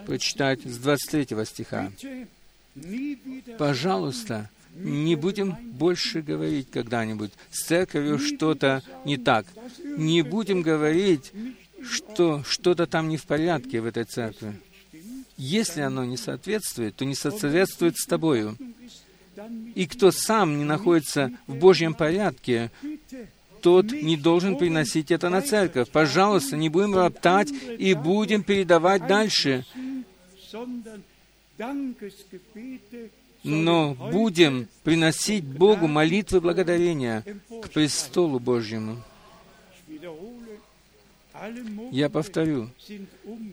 прочитать с 23 стиха. Пожалуйста, не будем больше говорить когда-нибудь с церковью что-то не так. Не будем говорить, что что-то там не в порядке в этой церкви. Если оно не соответствует, то не соответствует с тобою. И кто сам не находится в Божьем порядке, тот не должен приносить это на церковь. Пожалуйста, не будем роптать и будем передавать дальше. Но будем приносить Богу молитвы благодарения к престолу Божьему. Я повторю,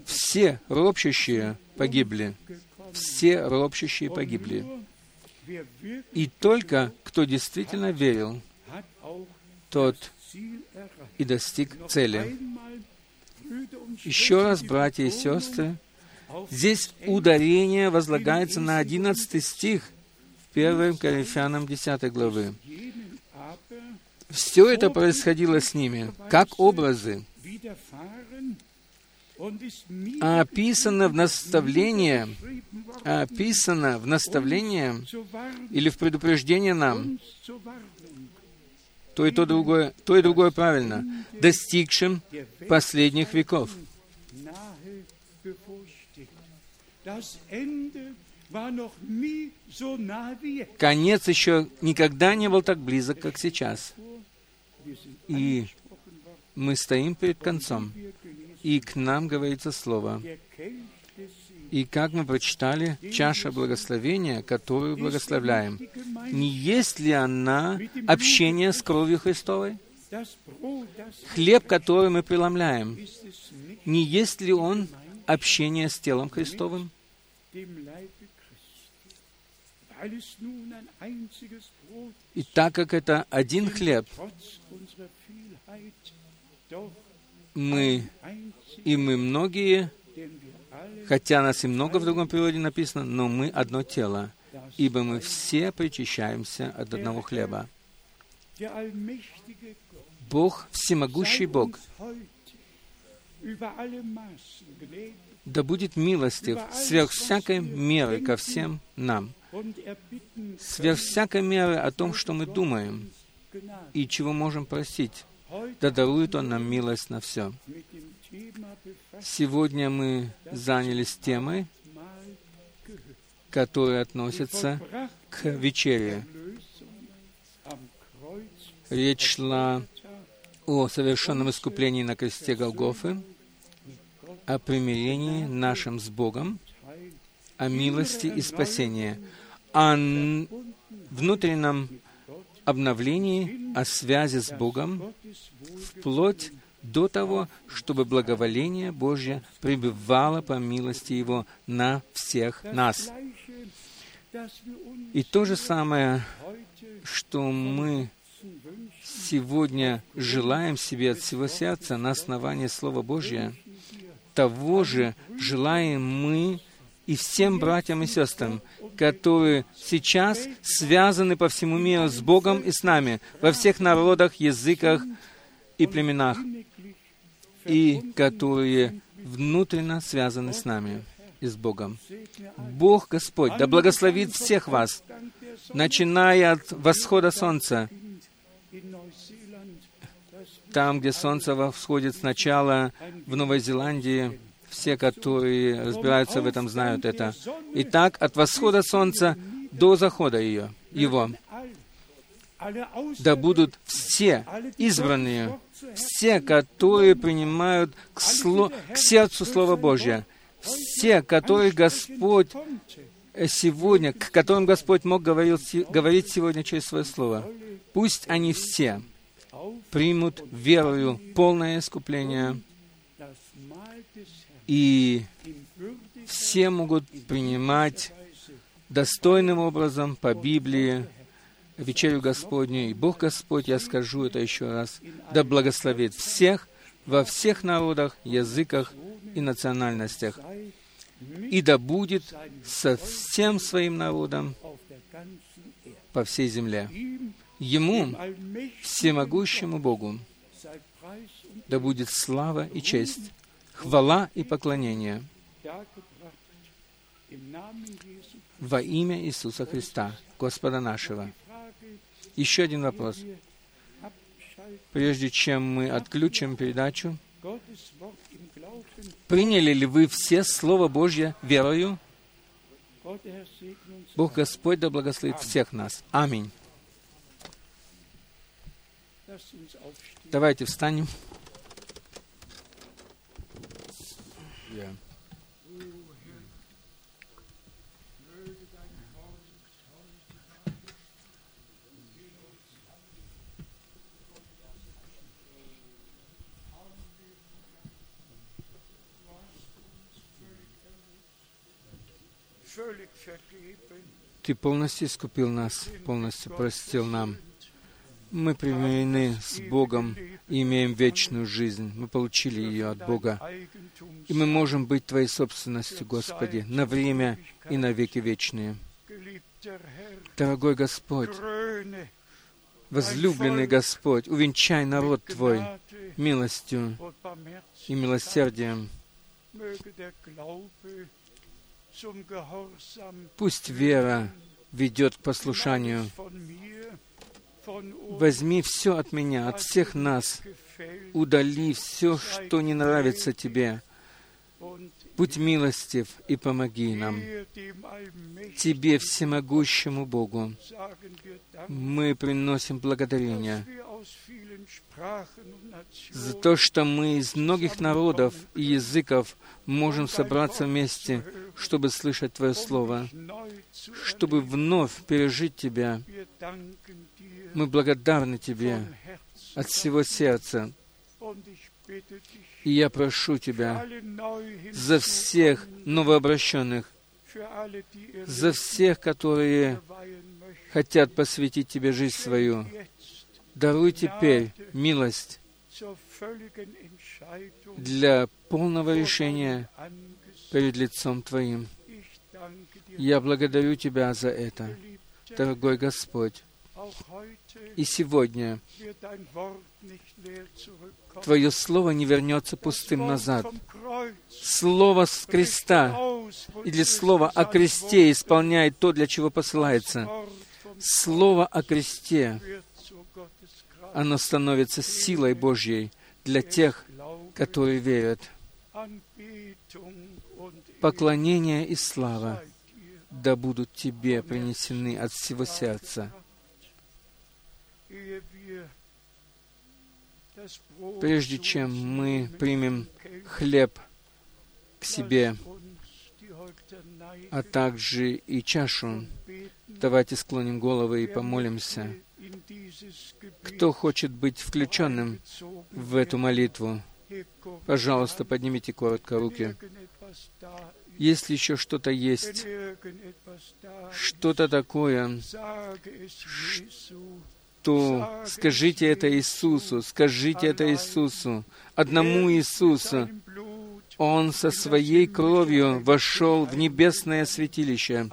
все ропщущие погибли. Все ропщущие погибли. И только кто действительно верил, тот и достиг цели. Еще раз, братья и сестры, Здесь ударение возлагается на 11 стих в 1 Коринфянам 10 главы. Все это происходило с ними, как образы, описано в наставлении, описано в наставлении или в предупреждении нам, то и то другое, то и другое правильно, достигшим последних веков. Конец еще никогда не был так близок, как сейчас. И мы стоим перед концом, и к нам говорится Слово. И как мы прочитали, чаша благословения, которую благословляем, не есть ли она общение с кровью Христовой? Хлеб, который мы преломляем, не есть ли он общение с телом Христовым? И так как это один хлеб, мы и мы многие, хотя нас и много в другом переводе написано, но мы одно тело, ибо мы все причащаемся от одного хлеба. Бог, всемогущий Бог, да будет милостив сверх всякой меры ко всем нам, сверх всякой меры о том, что мы думаем и чего можем просить. Да дарует Он нам милость на все. Сегодня мы занялись темой, которая относится к вечере. Речь шла о совершенном искуплении на кресте Голгофы, о примирении нашим с Богом, о милости и спасении, о внутреннем обновлении, о связи с Богом, вплоть до того, чтобы благоволение Божье пребывало по милости Его на всех нас. И то же самое, что мы сегодня желаем себе от всего сердца на основании Слова Божьего, того же желаем мы и всем братьям и сестрам, которые сейчас связаны по всему миру с Богом и с нами, во всех народах, языках и племенах, и которые внутренно связаны с нами и с Богом. Бог Господь да благословит всех вас, начиная от восхода солнца, там, где солнце восходит сначала в Новой Зеландии, все, которые разбираются в этом, знают это. Итак, от восхода солнца до захода ее, его, да будут все избранные, все, которые принимают к, сло, к сердцу Слово Божье, все, которые Господь сегодня, к которым Господь мог говорить, говорить сегодня через Свое Слово, пусть они все примут верою полное искупление, и все могут принимать достойным образом по Библии вечерю Господню. И Бог Господь, я скажу это еще раз, да благословит всех во всех народах, языках и национальностях, и да будет со всем своим народом по всей земле. Ему, всемогущему Богу, да будет слава и честь, хвала и поклонение во имя Иисуса Христа, Господа нашего. Еще один вопрос. Прежде чем мы отключим передачу, приняли ли вы все Слово Божье верою? Бог Господь да благословит всех нас. Аминь. Давайте встанем. Yeah. Ты полностью искупил нас, полностью простил нам Мы примирены с Богом и имеем вечную жизнь. Мы получили ее от Бога. И мы можем быть Твоей собственностью, Господи, на время и на веки вечные. Дорогой Господь, возлюбленный Господь, увенчай народ Твой милостью и милосердием. Пусть вера ведет к послушанию. Возьми все от меня, от всех нас. Удали все, что не нравится Тебе. Будь милостив и помоги нам. Тебе, всемогущему Богу, мы приносим благодарение за то, что мы из многих народов и языков можем собраться вместе, чтобы слышать Твое Слово, чтобы вновь пережить Тебя. Мы благодарны Тебе от всего сердца. И я прошу Тебя за всех новообращенных, за всех, которые хотят посвятить Тебе жизнь свою. Даруй теперь милость для полного решения перед лицом Твоим. Я благодарю Тебя за это, дорогой Господь. И сегодня Твое Слово не вернется пустым назад. Слово с креста или Слово о кресте исполняет то, для чего посылается. Слово о кресте, оно становится силой Божьей для тех, которые верят. Поклонение и слава да будут Тебе принесены от всего сердца. Прежде чем мы примем хлеб к себе, а также и чашу, давайте склоним головы и помолимся. Кто хочет быть включенным в эту молитву, пожалуйста, поднимите коротко руки. Если еще что-то есть, что-то такое, то скажите это Иисусу, скажите это Иисусу, одному Иисусу. Он со своей кровью вошел в небесное святилище.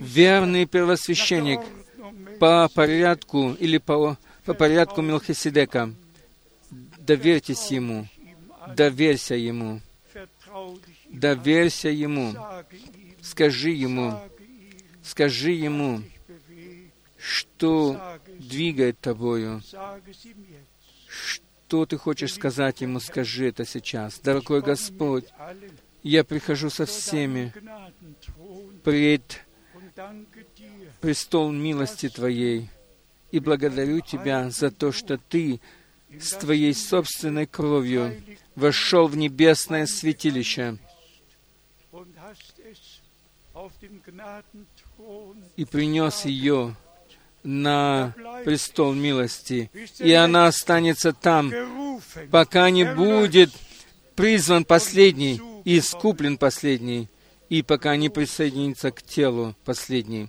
Верный первосвященник по порядку или по, по порядку Мелхиседека. Доверьтесь Ему, доверься Ему, доверься Ему, скажи Ему, скажи Ему, что двигает тобою, что ты хочешь сказать Ему, скажи это сейчас. Дорогой Господь, я прихожу со всеми пред престол милости Твоей. И благодарю Тебя за то, что Ты с Твоей собственной кровью вошел в небесное святилище. И принес ее на престол милости, и она останется там, пока не будет призван последний и искуплен последний, и пока не присоединится к телу последний.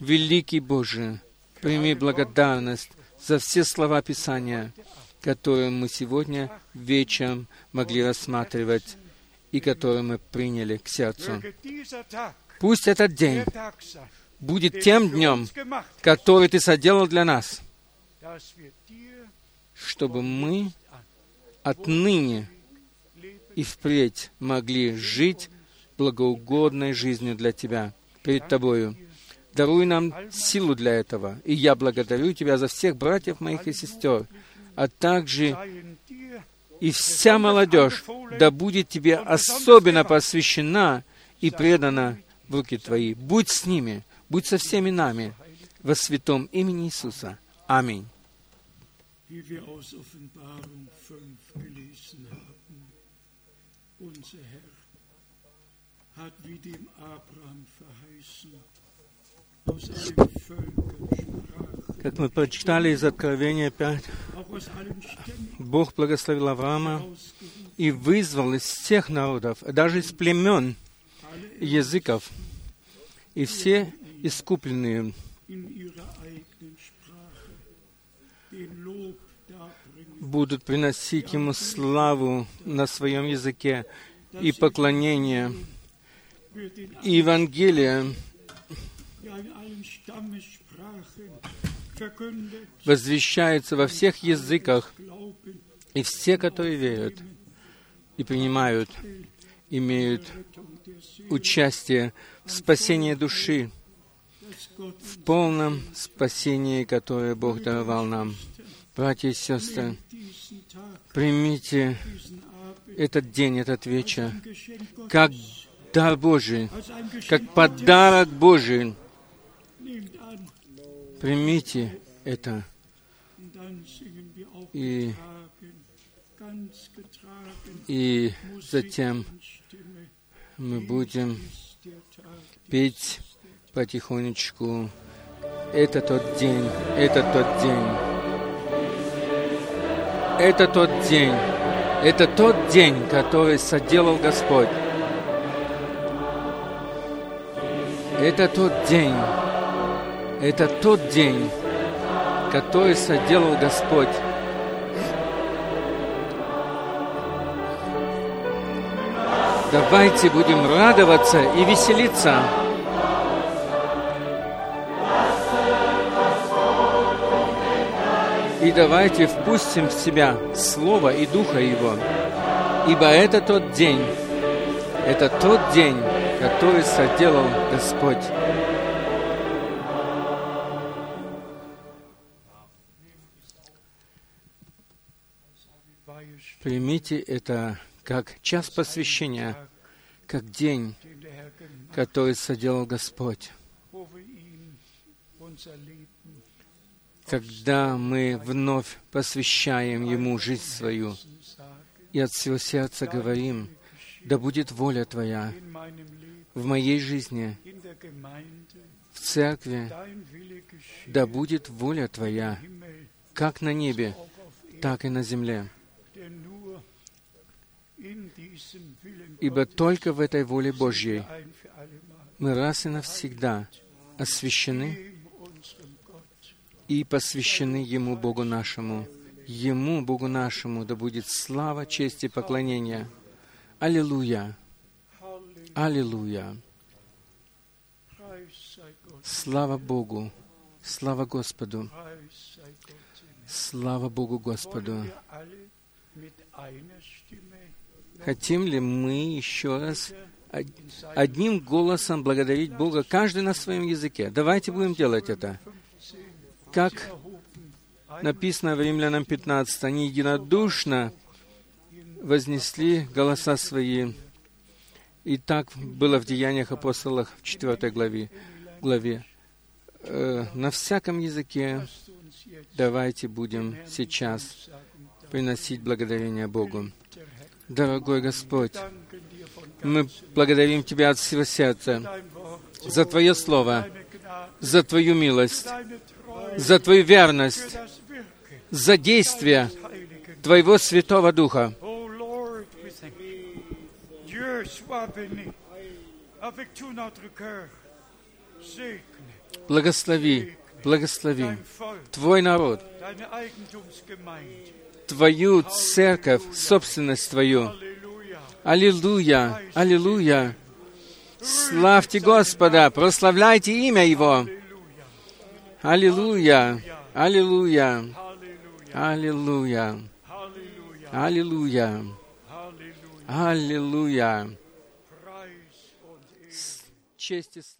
Великий Боже, прими благодарность за все слова Писания, которые мы сегодня вечером могли рассматривать и которые мы приняли к сердцу. Пусть этот день будет тем днем, который Ты соделал для нас, чтобы мы отныне и впредь могли жить благоугодной жизнью для Тебя, перед Тобою. Даруй нам силу для этого. И я благодарю Тебя за всех братьев моих и сестер, а также и вся молодежь, да будет Тебе особенно посвящена и предана в руки Твои. Будь с ними, будь со всеми нами, во святом имени Иисуса. Аминь. Как мы прочитали из Откровения 5, Бог благословил Авраама и вызвал из всех народов, даже из племен, языков, и все искупленные. Будут приносить Ему славу на своем языке и поклонение. Евангелие возвещается во всех языках, и все, которые верят и принимают, имеют участие в спасении души, в полном спасении, которое Бог даровал нам. Братья и сестры, примите этот день, этот вечер, как дар Божий, как подарок Божий. Примите это. И, и затем мы будем петь потихонечку. Это тот день, это тот день. Это тот день, это тот день, который соделал Господь. Это тот день, это тот день, который соделал Господь. Давайте будем радоваться и веселиться. И давайте впустим в себя Слово и Духа Его, ибо это тот день, это тот день, который соделал Господь. Примите это как час посвящения, как день, который соделал Господь когда мы вновь посвящаем Ему жизнь свою и от всего сердца говорим, да будет воля Твоя в моей жизни, в церкви, да будет воля Твоя, как на небе, так и на земле. Ибо только в этой воле Божьей мы раз и навсегда освящены и посвящены Ему, Богу нашему. Ему, Богу нашему, да будет слава, честь и поклонение. Аллилуйя! Аллилуйя! Слава Богу! Слава Господу! Слава Богу Господу! Хотим ли мы еще раз одним голосом благодарить Бога, каждый на своем языке? Давайте будем делать это как написано в Римлянам 15, они единодушно вознесли голоса свои. И так было в Деяниях апостолов в 4 главе. главе. Э, на всяком языке давайте будем сейчас приносить благодарение Богу. Дорогой Господь, мы благодарим Тебя от всего сердца за Твое Слово, за Твою милость, за Твою верность, за действие Твоего Святого Духа. Благослови, благослови. Твой народ, Твою церковь, собственность Твою. Аллилуйя, аллилуйя. Славьте Господа, прославляйте имя Его. Аллилуйя! Аллилуйя! Аллилуйя! Аллилуйя! Аллилуйя! Честь и!